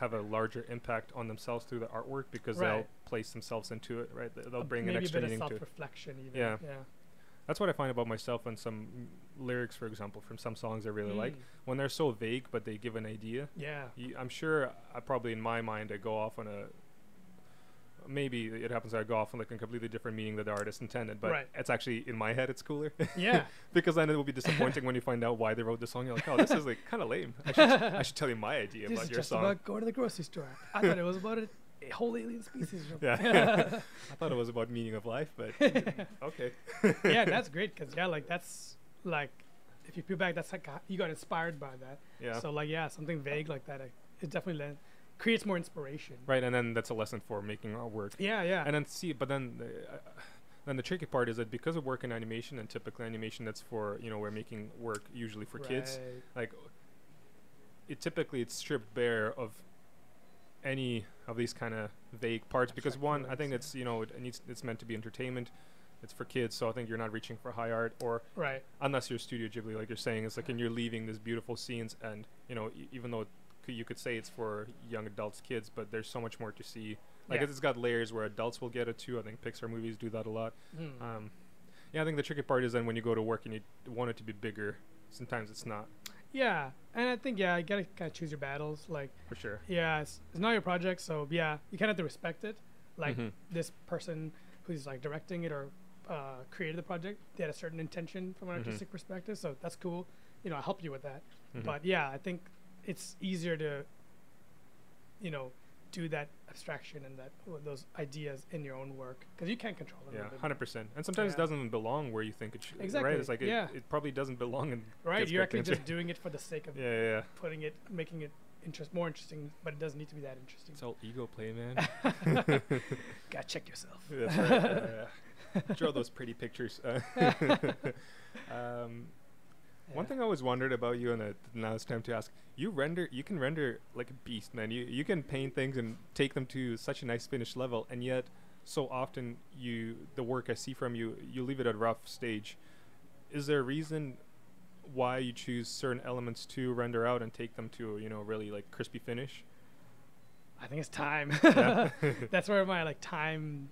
have a larger impact on themselves through the artwork because they'll place themselves into it. Right. They- They'll bring an extra meaning to it. self-reflection even Yeah. yeah That's what I find about myself and some lyrics, for example, from some songs I really like. Mm. When they're so vague, but they give an idea. yeah You, I'm sure I probably in my mind I go off on a maybe it happens I go off on like a completely different meaning that the artist intended, but Right. it's actually in my head it's cooler yeah because then it will be disappointing when you find out why they wrote the song. You're like, oh, this is like kind of lame. I should, I should tell you my idea this about your just song. about going to the grocery store i thought it was about a, whole alien species yeah, I thought it was about meaning of life, but okay. yeah, that's great because yeah, like that's like if you peel back, that's like you got inspired by that. Yeah. So like yeah, something vague like that, it definitely len- creates more inspiration. right, and then that's a lesson for making our work. Yeah, yeah. And then see, but then, uh, uh, then the tricky part is that because of work in animation and typically animation that's for you know we're making work usually for kids, like it typically it's stripped bare of any of these kind of vague parts because one, I think it's you know it needs it's meant to be entertainment. It's for kids, so I think you're not reaching for high art, or Right. unless you're Studio Ghibli, like you're saying, it's like and you're leaving these beautiful scenes, and you know e- even though it you could say it's for young adults, kids, but there's so much more to see. Like Yeah. it's got layers where adults will get it too. I think Pixar movies do that a lot. Mm. Um, yeah, I think the tricky part is then when you go to work and you want it to be bigger, sometimes it's not yeah, and I think yeah, you gotta kind of choose your battles. Like for sure. yeah, it's, it's not your project, so yeah, you kind of have to respect it. Like Mhm. this person who's like directing it or uh, created the project, they had a certain intention from an Mhm. artistic perspective, so that's cool. You know, I'll help you with that. Mhm. But yeah, I think it's easier to, you know, do that abstraction and that those ideas in your own work because you can't control them. Yeah, hundred percent. And sometimes it doesn't even belong where you think it should. Exactly, Right? It's like it, yeah. it probably doesn't belong in. Right, you're actually just doing it for the sake of Yeah, yeah, yeah. putting it, making it interest more interesting, but it doesn't need to be that interesting. It's all ego play, man. Gotta check yourself. That's right. yeah, yeah. Draw those pretty pictures. Uh, um, One thing I always wondered about you, and uh, now it's time to ask: you render, you can render like a beast, man. You you can paint things and take them to such a nice finished level, and yet so often you the work I see from you, you leave it at a rough stage. Is there a reason why you choose certain elements to render out and take them to you know really like crispy finish? I think it's time. That's where my like time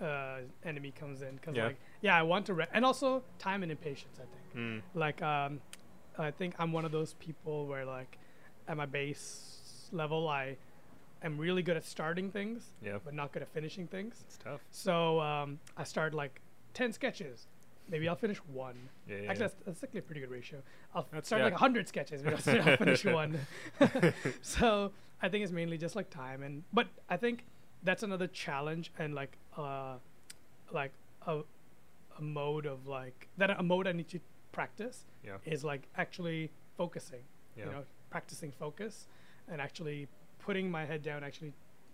uh, enemy comes in because Yeah. like yeah, I want to re- and also time and impatience. I think. Mm. like um i think i'm one of those people where like at my base level i am really good at starting things Yeah, but not good at finishing things it's tough. so um i start like 10 sketches maybe i'll finish one Yeah, yeah. actually that's, that's actually a pretty good ratio i'll That's- start yeah. like 100 sketches but I'll, I'll finish one so i think it's mainly just like time and but i think that's another challenge and like uh like a, a mode of like that a mode i need to practice yeah, is like actually focusing yeah. you know practicing focus and actually putting my head down actually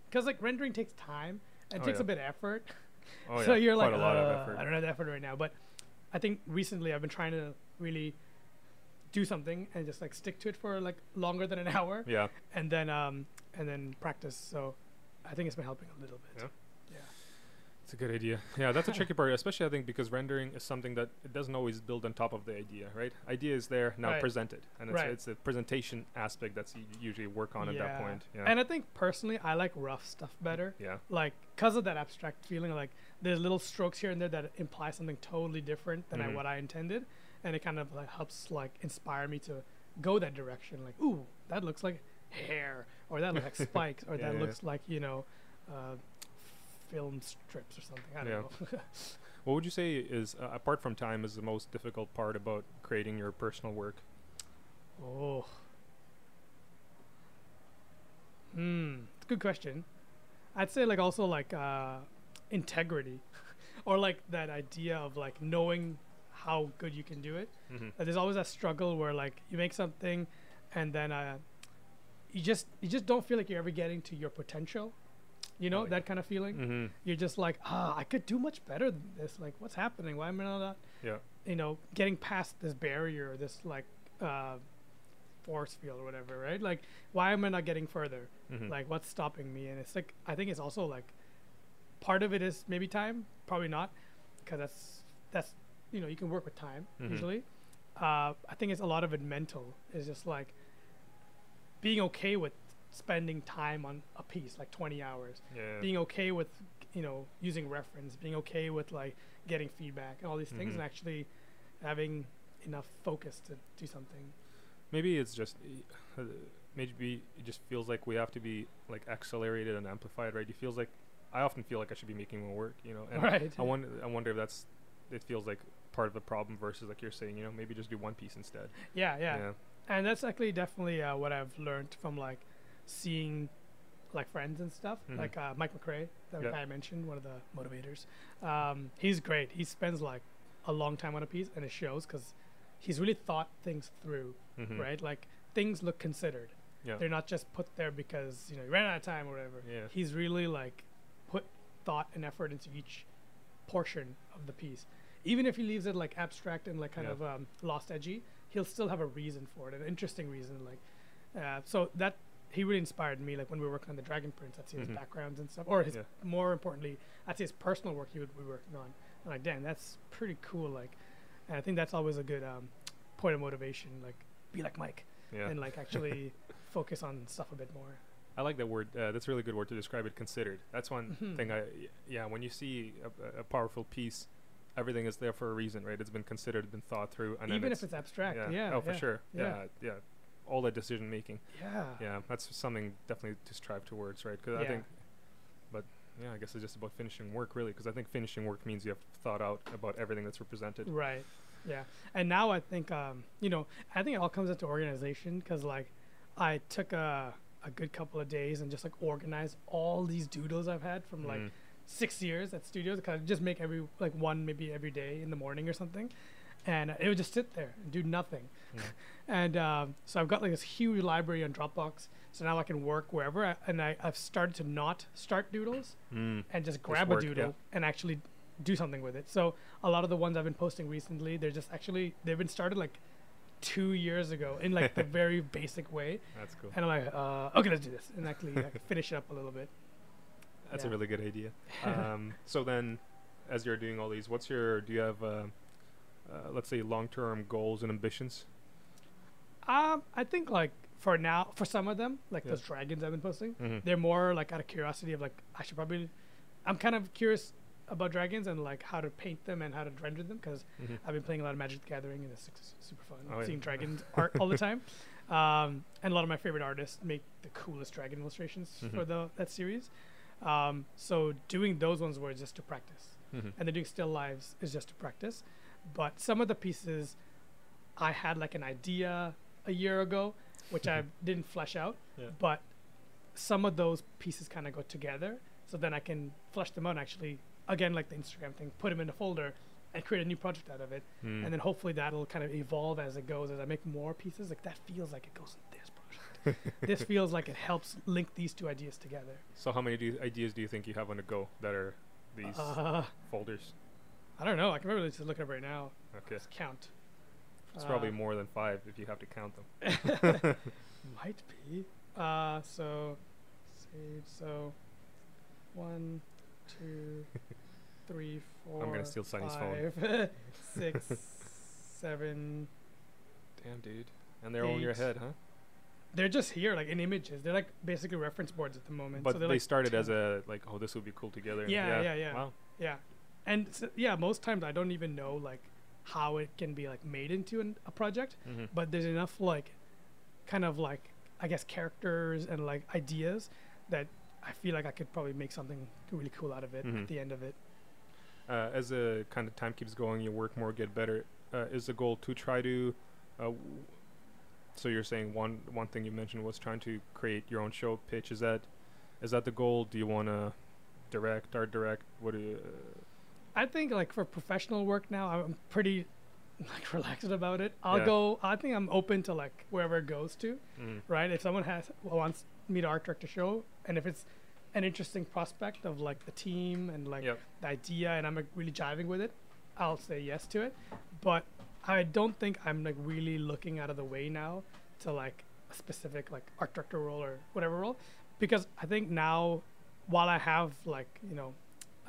because like rendering takes time and Oh, takes yeah. a bit of effort. Oh so yeah, you're quite like, a lot "Uh, of effort. I don't have the effort right now. But I think recently I've been trying to really do something and just like stick to it for like longer than an hour, Yeah, and then um and then practice. So I think it's been helping a little bit. Yeah. Yeah. it's a good idea. Yeah, that's a tricky part, especially I think because rendering is something that it doesn't always build on top of the idea, right? Idea is there now Right. presented, and it's, Right. it's a presentation aspect that's you usually work on at that point. Yeah, And I think personally I like rough stuff better. yeah, like because of that abstract feeling like there's little strokes here and there that imply something totally different than I, Mhm. what i intended and it kind of like helps like inspire me to go that direction like ooh that looks like hair or that looks like spikes or Yeah, that yeah, looks like you know uh, film strips or something i don't Yeah. know What would you say is, uh, apart from time, is the most difficult part about creating your personal work? oh hmm it's a good question i'd say like also like uh integrity or like that idea of like knowing how good you can do it Mm-hmm. Uh, there's always that struggle where like you make something and then uh, you just you just don't feel like you're ever getting to your potential you know Oh, yeah. that kind of feeling Mm-hmm. you're just like ah i could do much better than this like what's happening why am i not Yeah. you know getting past this barrier this like uh force field or whatever right like why am i not getting further Mm-hmm. like what's stopping me and it's like i think it's also like part of it is maybe time probably not because that's that's you know you can work with time Mhm. usually uh, i think it's a lot of it mental it's just like being okay with spending time on a piece like 20 hours yeah. being okay with you know using reference being okay with like getting feedback and all these things Mhm. and actually having enough focus to do something Maybe it's just uh, maybe it just feels like we have to be like accelerated and amplified, right? It feels like I often feel like I should be making more work, you know. And right I wonder, I wonder if that's it feels like part of the problem versus like you're saying, you know, maybe just do one piece instead. yeah yeah yeah. And that's actually definitely uh, what I've learned from like seeing like friends and stuff. Mhm. Like uh, Mike McRae, that guy I mentioned, one of the motivators. Um, he's great. He spends like a long time on a piece, and it shows because he's really thought things through, Mhm. right? Like things look considered. Yeah. They're not just put there because you know you ran out of time or whatever. Yeah. He's really like put thought and effort into each portion of the piece. Even if he leaves it like abstract and like kind Yeah. of um, lost edgy, he'll still have a reason for it, an interesting reason. Like, uh, so that he really inspired me. Like when we were working on the Dragon Prince, I'd see Mhm. his backgrounds and stuff, or his Yeah. more importantly, I'd see his personal work he would be working on. I'm like, damn, that's pretty cool. Like, and I think that's always a good um, point of motivation. Like, be like Mike Yeah. and like actually focus on stuff a bit more. I like that word. Uh, that's a really good word to describe it. Considered. That's one Mhm. thing. I yeah. When you see a, a powerful piece, everything is there for a reason, right? It's been considered, been thought through, and Even it's, if it's abstract, yeah. yeah. Oh, for yeah, sure. yeah. Yeah. All the decision making. Yeah. Yeah. That's something definitely to strive towards, right? Because I think, but yeah, I guess it's just about finishing work, really. Because I think finishing work means you have thought out about everything that's represented. Right. Yeah. And now I think, um, you know, I think it all comes into organization because, like, I took a, a good couple of days and just like organized all these doodles I've had from like Mhm. Six years at studios. Kind of just make every like one maybe every day in the morning or something, and it would just sit there and do nothing. Mm. And um, so I've got like this huge library on Dropbox. So now I can work wherever, I, and I, I've started to not start doodles Mm. and just grab work, a yeah. doodle and actually do something with it. So a lot of the ones I've been posting recently, they're just actually they've been started like two years ago in like the very basic way, That's cool. and I'm like, uh, okay, let's do this, and actually like, finish it up a little bit. That's Yeah. a really good idea. um, so then, as you're doing all these, what's your? Do you have, uh, uh, let's say, long-term goals and ambitions? Um, I think like for now, for some of them, like Yeah. those dragons I've been posting, Mm-hmm. they're more like out of curiosity of like I should probably, I'm kind of curious about dragons and like how to paint them and how to render them because Mm-hmm. I've been playing a lot of Magic the Gathering and it's super fun Oh, yeah. seeing dragons art all the time. Um, and a lot of my favorite artists make the coolest dragon illustrations for Mhm. the that series. Um, so doing those ones were just to practice, Mm-hmm. and then doing still lives is just to practice. But some of the pieces, I had like an idea a year ago, which I didn't flesh out. Yeah. But some of those pieces kind of go together, so then I can flesh them out. And actually, again, like the Instagram thing, put them in a folder and create a new project out of it Mm. and then hopefully that'll kind of evolve as it goes as I make more pieces. Like that feels like it goes in this project, this feels like it helps link these two ideas together. So how many do you, ideas do you think you have on the go that are these Uh, folders? I don't know. I can probably just look it up right now. Okay, Let's count. it's probably Uh, more than five if you have to count them. Might be. Uh, so save. So one, two, three, four. I'm gonna steal Sunny's phone. five, six, seven. Damn, dude. And they're all in your head, huh? They're just here, like in images. They're like basically reference boards at the moment. But so they like started as a like, oh, this would be cool together. and Yeah, yeah, yeah. Wow. Yeah, and so, yeah, most times I don't even know like how it can be like made into an, a project, hmm but there's enough like kind of like I guess characters and like ideas that I feel like I could probably make something really cool out of it Mhm. at the end of it. Uh, as the kind of time keeps going, you work more, get better. Uh, is the goal to try to? Uh, w- so you're saying one one thing you mentioned was trying to create your own show pitch. Is that is that the goal? Do you want to direct, art direct? What do you? I think like for professional work now, I'm pretty like relaxed about it. I'll Yeah. go. I think I'm open to like wherever it goes to. Mm, right? If someone has wants me to art direct a show, and if it's an interesting prospect of like the team and like Yep. the idea, and I'm like, really jiving with it, I'll say yes to it. But I don't think I'm like really looking out of the way now to like a specific like art director role or whatever role, because I think now, while I have like you know,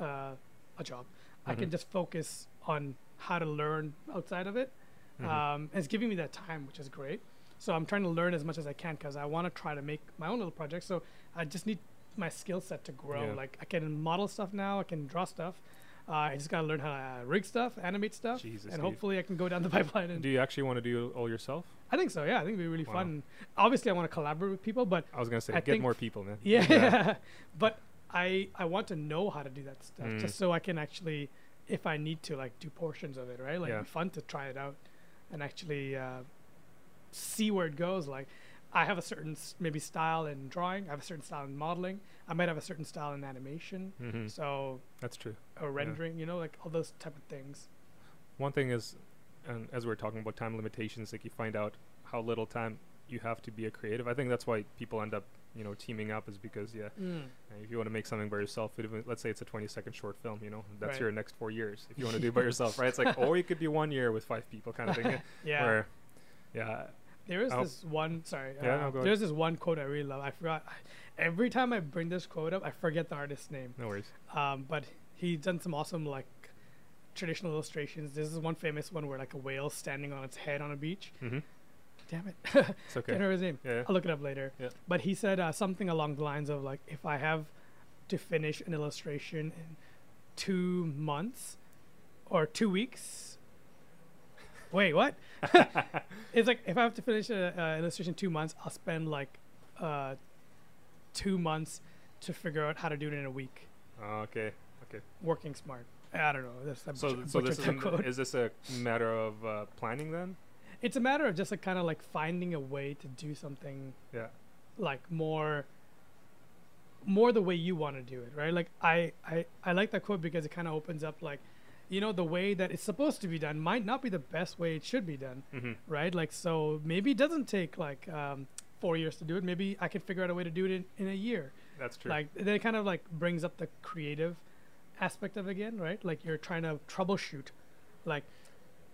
uh, a job, I can Mhm. just focus on how to learn outside of it mhm. um, it's giving me that time, which is great. So I'm trying to learn as much as I can because I want to try to make my own little project. So I just need my skill set to grow. Yeah. Like I can model stuff now, I can draw stuff. Uh, I just gotta learn how to uh, rig stuff, animate stuff, Jesus, and hopefully I can go down the pipeline. And do you actually want to do it all yourself? I think so. Yeah, I think it'd be really Wow. fun. Obviously, I want to collaborate with people, but I was gonna say I get more people, man. yeah, but I I want to know how to do that stuff Mm. just so I can actually, if I need to, like do portions of it, right? Like Yeah. it'd be fun to try it out and actually uh, see where it goes. Like I have a certain maybe style in drawing. I have a certain style in modeling. I might have a certain style in animation. hmm So That's true. or rendering, you know, like all those type of things. One thing is, and as we are talking about time limitations, like you find out how little time you have to be a creative. I think that's why people end up, you know, teaming up is because yeah, uh, if you want to make something by yourself, even, let's say it's a 20 second short film, you know, that's Right. your next four years. If you want to do it by yourself, right? It's like, or you could be one year with five people kind of thing. Yeah. Where, yeah, There is I'll- this one. Sorry. Yeah, uh, no, there's this one quote I really love. I forgot. Every time I bring this quote up, I forget the artist's name. no worries. Um, but he's done some awesome like traditional illustrations. This is one famous one where like a whale standing on its head on a beach. hmm Damn it, It's can't okay. remember his name. Yeah, yeah. I'll look it up later. Yeah. But he said uh, something along the lines of like, if I have to finish an illustration in two months or two weeks. Wait, what? it's like if I have to finish an illustration in two months, I'll spend like uh, two months to figure out how to do it in a week. Okay. okay. Working smart. I don't know. That's So, butcher- so this is, that a, quote. is this a matter of uh, planning then? It's a matter of just like kind of like finding a way to do something Yeah. like more more the way you want to do it right like i i, I like that quote because it kind of opens up like you know the way that it's supposed to be done might not be the best way it should be done hmm right? Like so maybe it doesn't take like um, four years to do it. Maybe i can figure out a way to do it in, in a year. That's true. like then it kind of like brings up the creative aspect of it again right? Like you're trying to troubleshoot. Like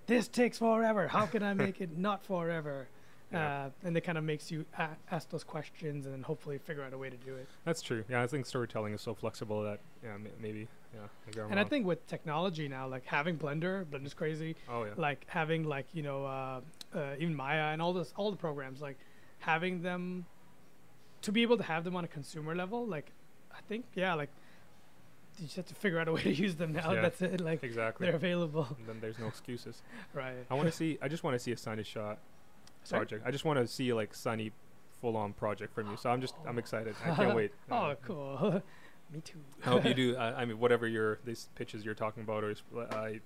this takes forever. How can i make it not forever? Yeah. uh, and it kind of makes you a- ask those questions and then hopefully figure out a way to do it. That's true. Yeah, I think storytelling is so flexible that yeah, m- maybe yeah. And i think with technology now like having blender blender's crazy Oh yeah. like having like you know uh, uh, even maya and all this all the programs like having them to be able to have them on a consumer level like i think yeah like you just have to figure out a way to use them now Yeah. that's it like exactly. they're available And then there's no excuses. right I want to see. I just want to see a Sunny shot Sorry? project. I just want to see like Sunny full-on project from you. So I'm just I'm excited. I can't wait. oh Uh, cool me too I hope you do. I, I mean, whatever your these pitches you're talking about, or I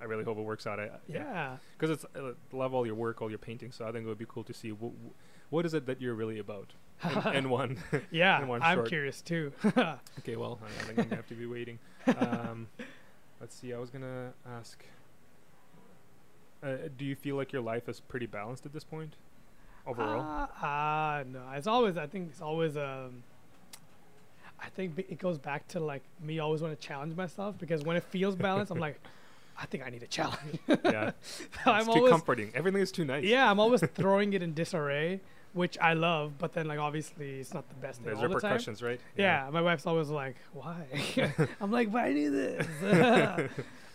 I really hope it works out. I, yeah Because it's uh, love all your work, all your painting. So I think it would be cool to see what is it that you're really about in, one. yeah in one i'm short. curious too okay, well, I, I think I'm gonna have to be waiting. Um, let's see. I was gonna ask. Uh, do you feel like your life is pretty balanced at this point? overall? Uh, uh, no, it's always. I think it's always. Um, I think it goes back to like me always want to challenge myself because when it feels balanced, I'm like, I think I need a challenge. yeah, I'm it's too always, comforting. Everything is too nice. yeah, I'm always throwing it in disarray, which I love. But then like obviously it's not the best thing There's all the time. repercussions, right? Yeah, my wife's always like, "Why?" I'm like, "But I need this."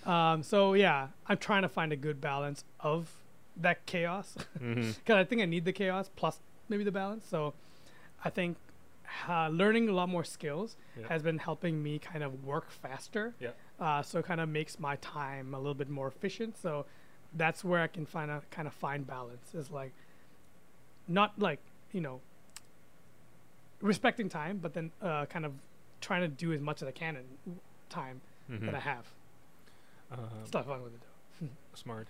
um, so yeah, I'm trying to find a good balance of that chaos because I think I need the chaos plus maybe the balance. So I think uh, learning a lot more skills Yeah. has been helping me kind of work faster. Yeah. Uh, so it kind of makes my time a little bit more efficient. So that's where I can find a kind of find balance. Is like not like you know respecting time, but then uh, kind of trying to do as much as I can in time hmm that I have. Um, Stuff fun with it smart.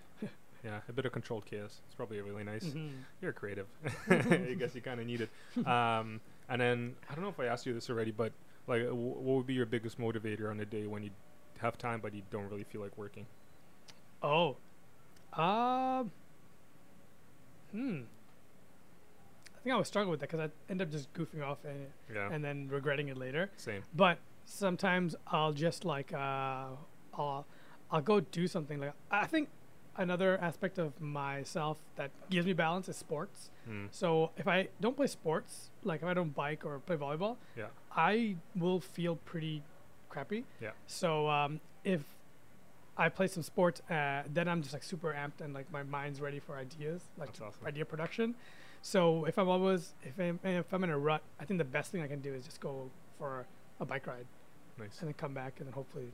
yeah, a bit of controlled chaos. It's probably really nice. though. Mhm. You're creative. I guess you kind of need it. Um, and then I don't know if I asked you this already, but like, w- what would be your biggest motivator on a day when you have time but you don't really feel like working? Oh. Um. Hmm. I think I would struggle with that because I end up just goofing off and, Yeah, and then regretting it later. same. But sometimes I'll just like uh, I'll I'll go do something like I think another aspect of myself that gives me balance is sports. Mm. So if I don't play sports, like if I don't bike or play volleyball, Yeah. I will feel pretty crappy. Yeah. So um, if I play some sports, uh, then I'm just like super amped and like my mind's ready for ideas, like awesome. idea production. So if I'm always if I'm if I'm in a rut, I think the best thing I can do is just go for a bike ride Nice. and then come back and then hopefully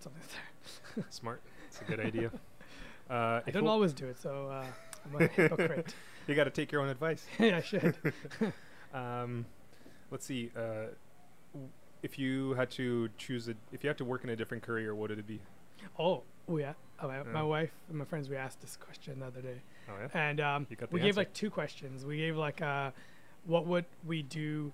something's there. Smart. It's a good idea. Uh, I don't always do it, so uh, I'm a hypocrite. You got to take your own advice. yeah, I should. Um, let's see. Uh, w- if you had to choose a, if you had to work in a different career, what would it be? Oh, oh yeah. Oh, my, my wife and my friends we asked this question the other day. Oh yeah. and um, we the gave like two questions. We gave like uh, what would we do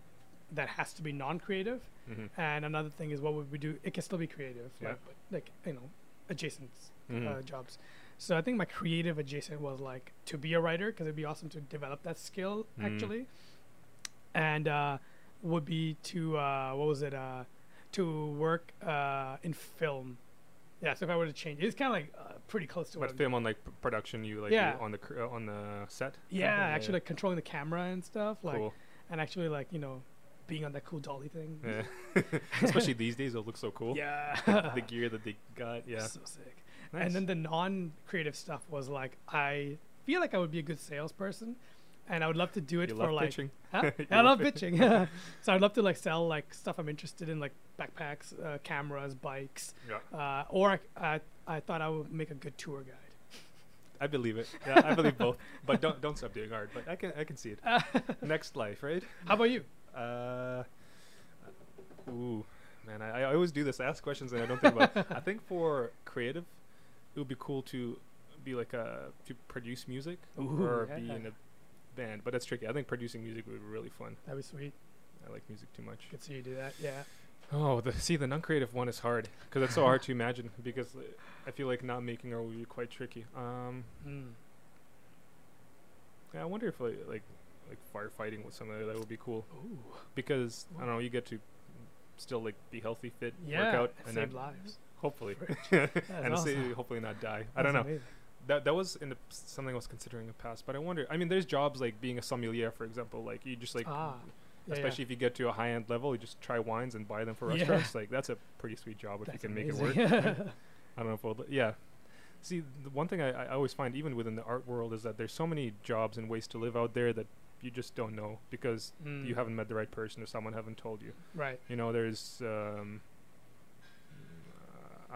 that has to be non-creative, hmm and another thing is what would we do? It can still be creative, Yeah. like, but, like you know, adjacent Mhm. uh, jobs. So I think my creative adjacent was like to be a writer because it'd be awesome to develop that skill Mm. actually, and uh, would be to uh, what was it? Uh, to work uh, in film. Yeah, so if I were to change, it's kind of like uh, pretty close to what But I'm film on like production, you like Yeah. on the cr- on the set. Yeah, actually like controlling the camera and stuff, like cool. and actually like you know being on that cool dolly thing. Yeah. Especially these days, it looks so cool. Yeah. the gear that they got. Yeah. So sick. Nice. And then the non-creative stuff was like I feel like I would be a good salesperson, and I would love to do it you for like. pitching. Huh? I love pitching. so I'd love to like sell like stuff I'm interested in, like backpacks, uh, cameras, bikes, Yeah. uh, or I, I I thought I would make a good tour guide. I believe it. Yeah, I believe both. But don't don't stop doing art. But I can I can see it. Next life, right? How about you? Uh, ooh, man, I, I always do this. I ask questions and I don't think about. I think for creative, it would be cool to be like a to produce music Ooh, or be in a band. But that's tricky. I think producing music would be really fun. That'd be sweet. I like music too much. Could see you do that. Yeah. Oh, the see the non-creative one is hard because it's so hard to imagine because uh, I feel like not making art would be quite tricky. Um, Mm. yeah, I wonder if like like, like firefighting with something that would be cool Ooh. because I don't know you get to still like be healthy, fit, Yeah. work out, and save then lives. Hopefully and awesome. hopefully not die. I don't know. Amazing. That that was in the, something I was considering in the past, but I wonder. I mean, there's jobs like being a sommelier, for example. Like you just like, ah, yeah, especially if you get to a high end level, you just try wines and buy them for Yeah. restaurants. Like that's a pretty sweet job if That's you can make it work. amazing. I don't know if we'll, yeah. See, the one thing I, I always find, even within the art world, is that there's so many jobs and ways to live out there that you just don't know because you Mm, haven't met the right person or someone haven't told you. right. You know, there's, um,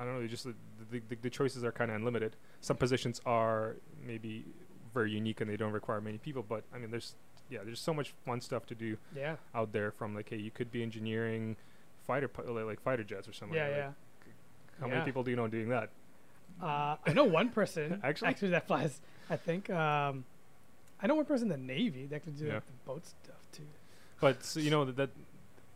I don't know, just the, the, the, choices are kind of unlimited. Some positions are maybe very unique and they don't require many people, but I mean, there's, yeah, there's so much fun stuff to do Yeah. out there from like, hey, you could be engineering fighter, pi- like, like fighter jets or something. Yeah, like, yeah. How Yeah. many people do you know doing that? Uh, I know one person Actually? actually that flies. I think um, I know one person in the Navy that could do Yeah. like, the boat stuff too. But so, you know that, that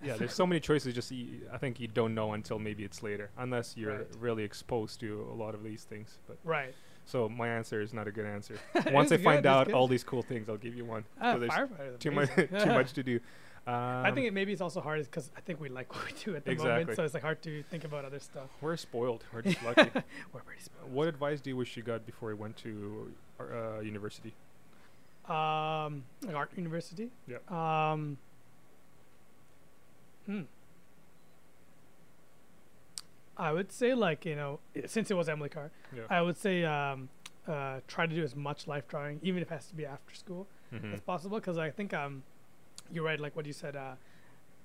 yeah, there's so many choices. Just y- I think you don't know until maybe it's later, unless you're Right. really exposed to a lot of these things. But Right. So my answer is not a good answer. Once I find out all these cool things, I'll give you one. Ah, there's too much, too much to do. Um, I think it maybe it's also hard because I think we like what we do at the Exactly. moment, so it's like hard to think about other stuff. we're spoiled. We're just lucky. We're pretty spoiled. What advice do you wish you got before you went to uh, university? Um, like art university. Yeah. Um. Hmm. I would say like you know since it was Emily Carr, Yeah. I would say um, uh, try to do as much life drawing, even if it has to be after school, Mhm. as possible. Because I think um, you're right. Like what you said. Uh,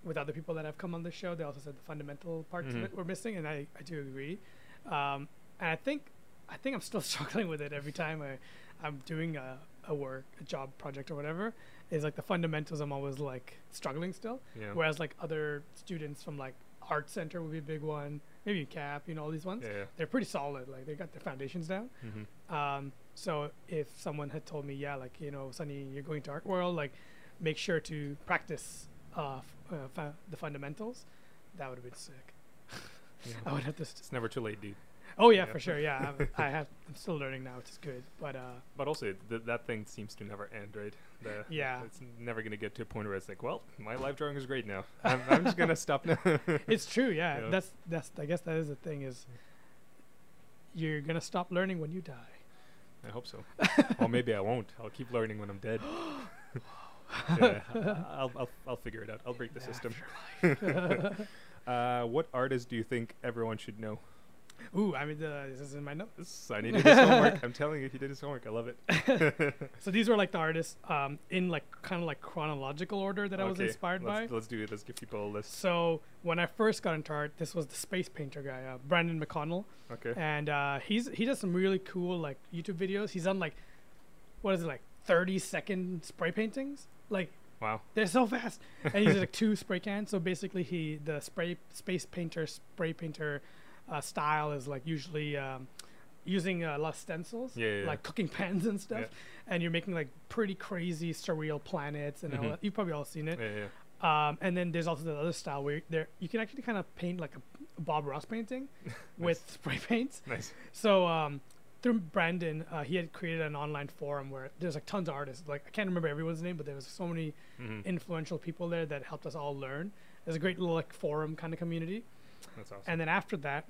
with other people that have come on the show, they also said the fundamental parts Mhm. of it were missing, and I, I do agree. Um, and I think I think I'm still struggling with it every time I, I'm doing a, a work, a job project or whatever. Is like the fundamentals I'm always like struggling still. Yeah. Whereas like other students from like art center would be a big one, maybe CAP, you know, all these ones. Yeah. They're pretty solid. Like they got their foundations down. yeah. hmm Um, so if someone had told me, yeah, like you know, Sunny, you're going to art world, like make sure to practice uh, f- uh, fu- the fundamentals, that would have been sick. Yeah. I would have to. St- It's never too late, dude. oh yeah, Yeah. for sure. Yeah, I'm, I have. I'm still learning now, which is good. But uh, But also, th- that thing seems to never end, right? The, Yeah. It's never going to get to a point where it's like, well, my life drawing is great now. I'm, I'm just going to stop now. it's true. Yeah, Yeah. that's that's. I guess that is the thing is. You're gonna stop learning when you die. I hope so. or maybe I won't. I'll keep learning when I'm dead. yeah, I'll, I'll, I'll figure it out. I'll break the system. uh, what artist do you think everyone should know? Ooh, I mean, the, this is in my notes. I needed his homework. I'm telling you, he did his homework. I love it. So these were like the artists um, in like kind of like chronological order that I was inspired by. let's, Let's do it. Let's give people a list. So when I first got into art, this was the space painter guy, uh, Brandon McConnell, Okay. and uh, he's he does some really cool like YouTube videos. He's done like what is it like 30 second spray paintings, like Wow. they're so fast, and he uses like two spray cans. So basically, he the spray space painter spray painter uh, style is like usually um, using a lot of stencils, Yeah, yeah, like cooking pans and stuff, and you're making like pretty crazy surreal planets, and all Mhm. that. you've probably all seen it. Yeah, yeah. Um, and then there's also the other style where there you can actually kind of paint like a Bob Ross painting with spray paints. Nice. So um, through Brandon, uh, he had created an online forum where there's like tons of artists. Like I can't remember everyone's name, but there was so many hmm influential people there that helped us all learn. There's a great little like forum kind of community. That's awesome. And then after that,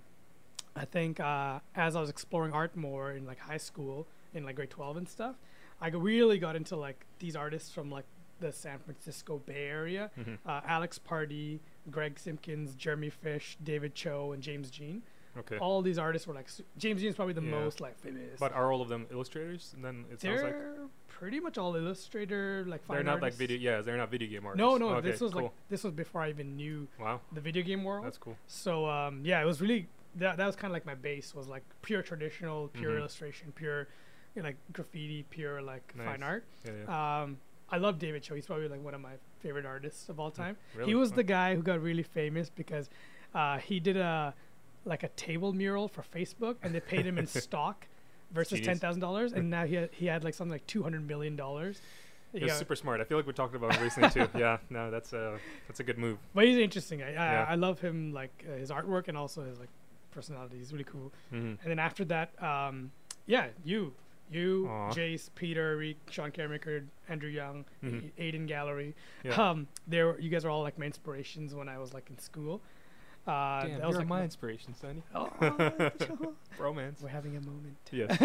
I think uh, as I was exploring art more in like high school, in like grade 12 and stuff, I really got into like these artists from like the San Francisco Bay Area. Mhm. Uh, Alex Pardee, Greg Simkins, Jeremy Fish, David Choe, and James Jean. Okay. All these artists were like su- James is probably the Yeah. most like famous. But are all of them illustrators? And then it sounds they're like pretty much all illustrator like they're not like video. Yeah, they're not video game artists. No, no, Okay, this was cool. like this was before I even knew wow, the video game world. that's cool. So um, yeah, it was really that that was kind of like my base was like pure traditional, pure Mhm. illustration, pure you know, like graffiti, pure like fine art. Yeah, yeah. Um, I love David Choe. He's probably like one of my favorite artists of all time. Really? He was the guy who got really famous because uh, he did a like a table mural for Facebook, and they paid him in stock versus Genius. ten thousand dollars, and now he had, he had like something like two hundred million dollars. He was super smart. I feel like we talked about him recently too. Yeah, no, that's a that's a good move. but he's interesting. I, I, Yeah. I love him like uh, his artwork and also his like personality. He's really cool. hmm And then after that, um, yeah, you, you, Aw. Jace, Peter, Reek, Sean Caremaker, Andrew Young, Mhm. Ayden Gallery. Yeah. Um, they were, you guys are all like my inspirations when I was like in school. Uh, Damn, that was you're like my my- inspiration, Sunny. Oh, Romance. we're having a moment. Yes.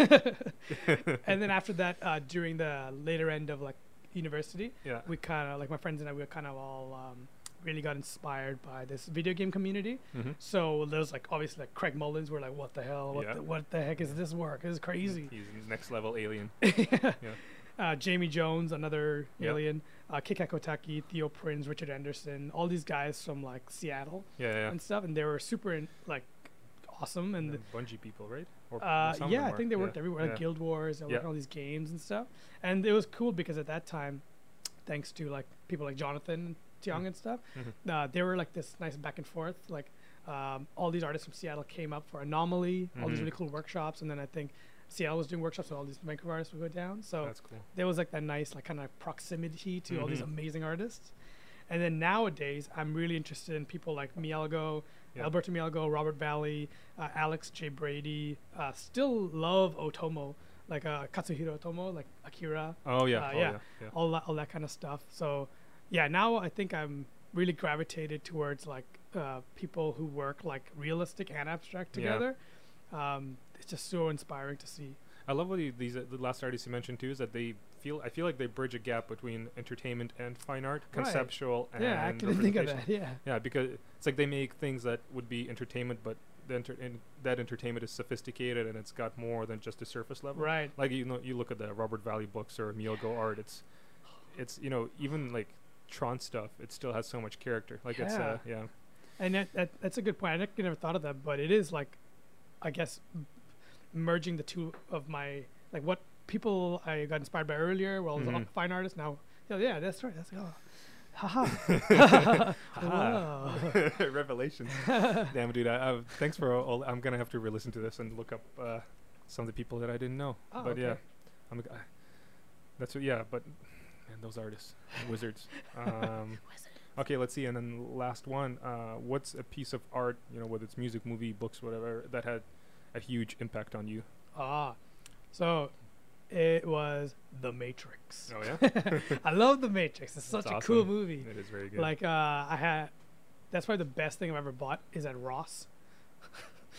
and then after that, uh, during the later end of like university, yeah. we kind of like my friends and I, we were kind of all um, really got inspired by this video game community. hmm So there was like obviously like Craig Mullins. We're like, what the hell? What Yeah. the, what the heck is this work? This is crazy. He's next level alien. uh, Jaime Jones, another Yep. alien, uh, Kekai Kotaki, Theo Prins, Richard Anderson, all these guys from like Seattle Yeah, yeah. and stuff, and they were super in, like awesome. And And Bungie people, right? Or uh, of yeah, I think they worked Yeah, everywhere, like yeah. Guild Wars, they Yeah. worked all these games and stuff. And it was cool because at that time, thanks to like people like Jonathan Tiong Mm. and stuff, uh, they were like this nice back and forth. Like um, all these artists from Seattle came up for Anomaly, all these Mhm. really cool workshops, and then I think Seattle was doing workshops, so all these Vancouver artists would go down. So That's cool. there was like that nice like kind of proximity to all these Mhm. amazing artists. And then nowadays, I'm really interested in people like Mielgo, Yeah. Alberto Mielgo, Robert Valley, uh, Alex J. Brady. Uh, still love Otomo, like uh, Katsuhiro Otomo, like Akira, Oh yeah. Uh, oh, yeah. yeah. Yeah. all that, all that kind of stuff. So, yeah, now I think I'm really gravitated towards like uh, people who work like realistic and abstract Yeah. together. Um, it's just so inspiring to see. I love what you, these uh, the last artists you mentioned too is that they feel I feel like they bridge a gap between entertainment and fine art, Right. conceptual and yeah, I couldn't think of that. Yeah. Yeah, because it's like they make things that would be entertainment, but the enter- in that entertainment is sophisticated and it's got more than just a surface level. Right. Like you know, you look at the Robert Valley books or Mielgo art. It's, it's you know even like Tron stuff. It still has so much character. Like it's uh, yeah. And that, that that's a good point. I never- never thought of that, but it is like, I guess, m- merging the two of my like what people I got inspired by earlier. Well, as a Mhm. fine artist now. Yeah, yeah, that's right. That's oh, haha. Haha. Wow. Revelations. Damn, dude. I, I, thanks for all. I'm gonna have to re-listen to this and look up uh, some of the people that I didn't know. Oh, but yeah. I'm. I, that's what. Yeah, but man, those artists, wizards. Um, okay, let's see. And then last one. Uh, what's a piece of art? You know, whether it's music, movie, books, whatever, that had a huge impact on you. Ah, so it was The Matrix. Oh yeah, I love The Matrix. It's such That's a cool movie. it is very good. Like uh, I had, that's probably the best thing I've ever bought is at Ross.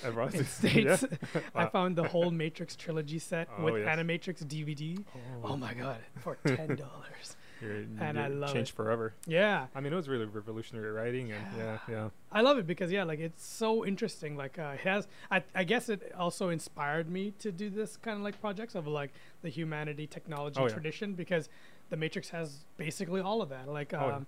In yeah? States. I found the whole Matrix trilogy set Oh, with yes. Animatrix DVD. Oh my god, for ten dollars. And I love changed it. forever. Yeah, I mean, it was really revolutionary writing, and yeah, yeah. I love it because yeah, like it's so interesting. Like uh, it has, I, I guess it also inspired me to do this kind of like projects of like the humanity, technology Oh, yeah. tradition because the Matrix has basically all of that. Like, um, Oh, yeah.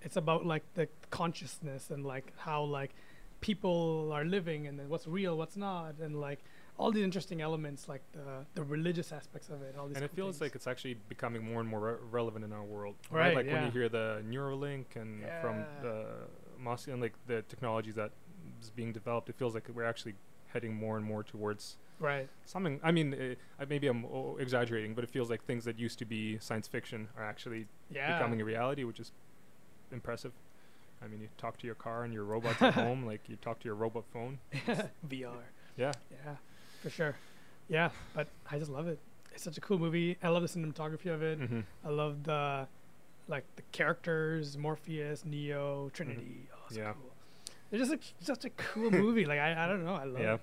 it's about like the consciousness and like how like people are living and then what's real, what's not, and like all these interesting elements, like the the religious aspects of it. All these and it cool feels things. like it's actually becoming more and more re- relevant in our world Right, like when you hear the neuralink and from Yeah. the Mos- and like the technologies that is being developed it feels like we're actually heading more and more towards right. something i mean uh, maybe i'm o- exaggerating but it feels like things that used to be science fiction are actually Yeah. becoming a reality which is impressive i mean you talk to your car and your robots at home like you talk to your robot phone VR. yeah Yeah, for sure. Yeah, but I just love it. It's such a cool movie. I love the cinematography of it. hmm I love the like the characters, Morpheus, Neo, Trinity. Oh, so Mm-hmm. Yeah. cool. It's just a, such a cool movie. Like I, I don't know. I love yeah it.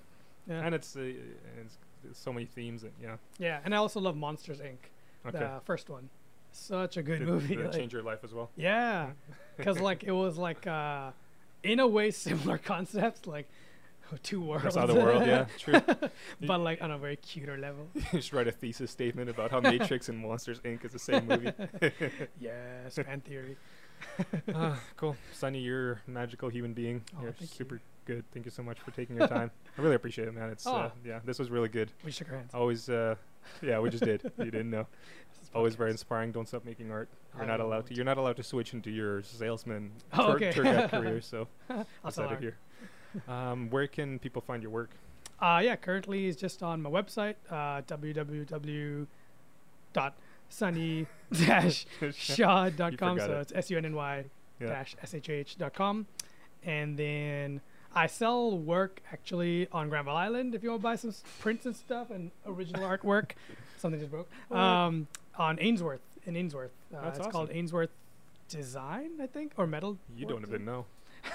Yeah. and it's, uh, it's so many themes and yeah yeah, and I also love Monsters Inc. okay The first one. Such a good did, movie. did it like- change your life as well Yeah, because like it was like uh, in a way similar concepts, like two worlds. That's other world, yeah, true. but like on a very cuter level. you should write a thesis statement about how Matrix and Monsters Inc. is the same movie. yes, fan theory. Ah, cool. Sunny, you're a magical human being. Oh, you're thank you. super good. Thank you so much for taking your time. I really appreciate it, man. It's uh, Oh. yeah, this was really good. We shook hands. Always, uh, yeah, we just did. You didn't know. Always very inspiring. Don't stop making art. You're I not allowed to. You're not allowed to switch into your salesman Oh, okay. guide career. So that's out of here. Um, where can people find your work? Uh, yeah, currently it's just on my website, uh, www.sunny-shah.com. forgot So it. it's S-U-N-N-Y Yeah. dash S-H-A-H.com. And then I sell work actually on Granville Island if you want to buy some s- prints and stuff and original artwork. Something just broke. Um, on Ainsworth, in Ainsworth. Uh, That's it's called. Ainsworth Design, I think, or Metal. You don't even know.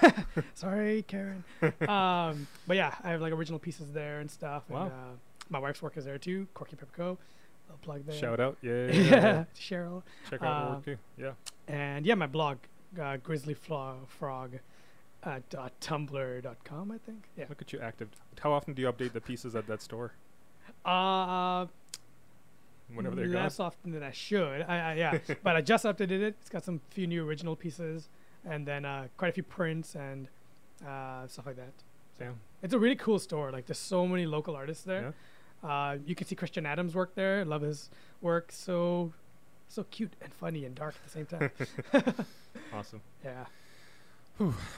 Sorry, Karen. um, but yeah, I have like original pieces there and stuff. Wow. And, uh, my wife's work is there too. Corky Pepco. I'll plug there. Shout out. Yeah. yeah, yeah, yeah, yeah. Cheryl. Check out her Uh, work too. Yeah. And yeah, my blog, uh, Grizzly Flo- Frog. Uh, dot tumblr.com, I think. Yeah. Look at you active. How often do you update the pieces at that store? Uh, Whenever they're gone. less often than I should. I, I yeah, but I just updated it. It's got some few new original pieces, and then uh, quite a few prints and uh, stuff like that. Damn. It's a really cool store. Like there's so many local artists there. Uh, you can see Christian Adams' work there. I love his work. So, so cute and funny and dark at the same time. Awesome. yeah,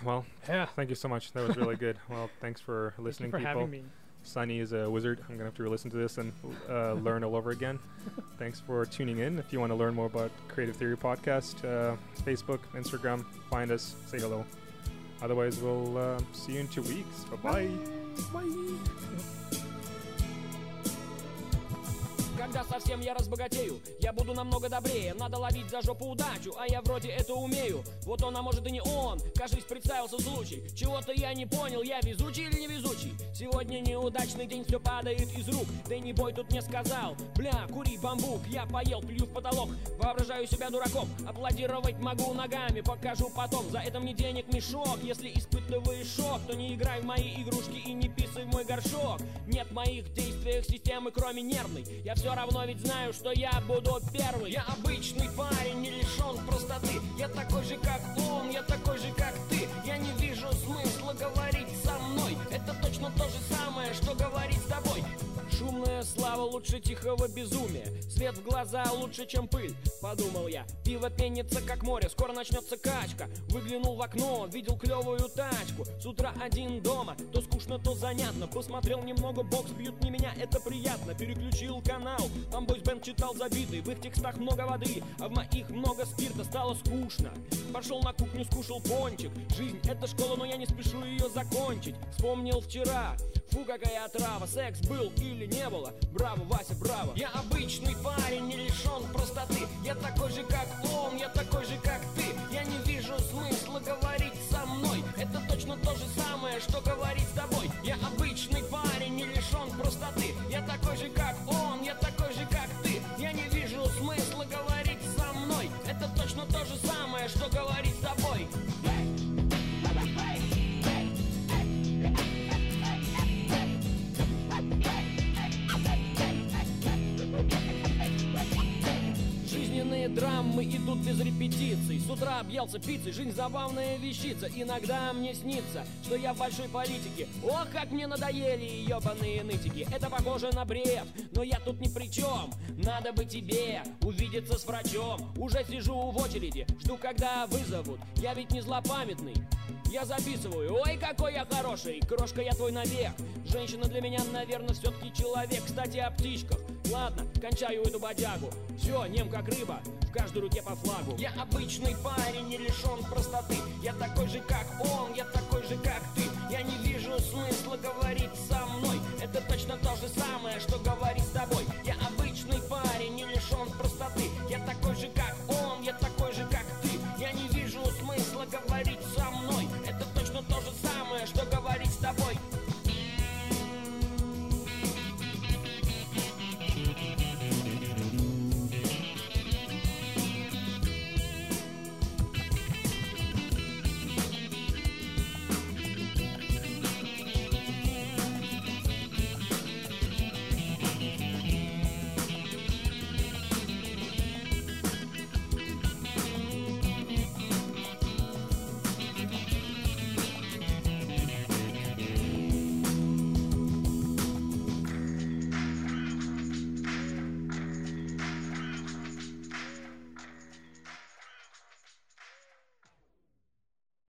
Well, yeah. thank you so much. That was really good. Well, thanks for listening, Thank you for people. having me. Sunny is a wizard. I'm gonna have to re-listen to this and uh, learn all over again. Thanks for tuning in. If you want to learn more about Creative Theory Podcast, uh, Facebook, Instagram, find us, say hello. Otherwise, we'll uh, see you in two weeks. Bye-bye. Bye. Когда совсем я разбогатею, я буду намного добрее. Надо ловить за жопу удачу, а я вроде это умею. Вот он, а может и не он, кажись, представился случай Чего-то я не понял, я везучий или не везучий Сегодня неудачный день, все падает из рук. Дэнни Бой тут мне сказал, бля, кури бамбук Я поел, плюю в потолок, воображаю себя дураком Аплодировать могу ногами, покажу потом За это мне денег мешок, если испытываешь шок То не играй в мои игрушки и не писай в мой горшок. Нет в моих действиях системы, кроме нервной. Я все равно ведь знаю, что я буду первый. Я обычный парень, не лишен простоты. Я такой же, как он, я такой же, как ты. Я не вижу смысла говорить со мной. Это точно то же самое, что говорить с тобой Шумная слава лучше тихого безумия. Свет в глаза лучше, чем пыль, подумал я. Пиво пенится, как море, скоро начнется качка. Выглянул в окно, видел клевую тачку. С утра один дома, то скучно, то занятно. Посмотрел немного, бокс бьют не меня, это приятно. Переключил канал, там бойсбенд читал забитый. В их текстах много воды, а в моих много спирта. Стало скучно, пошел на кухню, скушал пончик. Жизнь это школа, но я не спешу ее закончить. Вспомнил вчера, Фу, какая отрава, секс был или не было. Браво, Вася, браво. Я обычный парень, не лишен простоты. Я такой же, как он, я такой же, как без репетиций. С утра объелся пиццей, жизнь забавная вещица. Иногда мне снится, что я в большой политике. Ох, как мне надоели ебаные нытики. Это похоже на бред, но я тут ни при чем Надо бы тебе увидеться с врачом. Уже сижу в очереди, жду когда вызовут. Я ведь не злопамятный я записываю, ой, какой я хороший! Крошка, я твой навек! Женщина для меня, наверное, все-таки человек. Кстати, о птичках. Ладно, кончаю эту бодягу. Все, нем как рыба, в каждой руке по флагу. Я обычный парень, не лишен простоты. Я такой же, как он, я такой же, как ты. Я не вижу смысла говорить со мной. Это точно то же самое, что говорить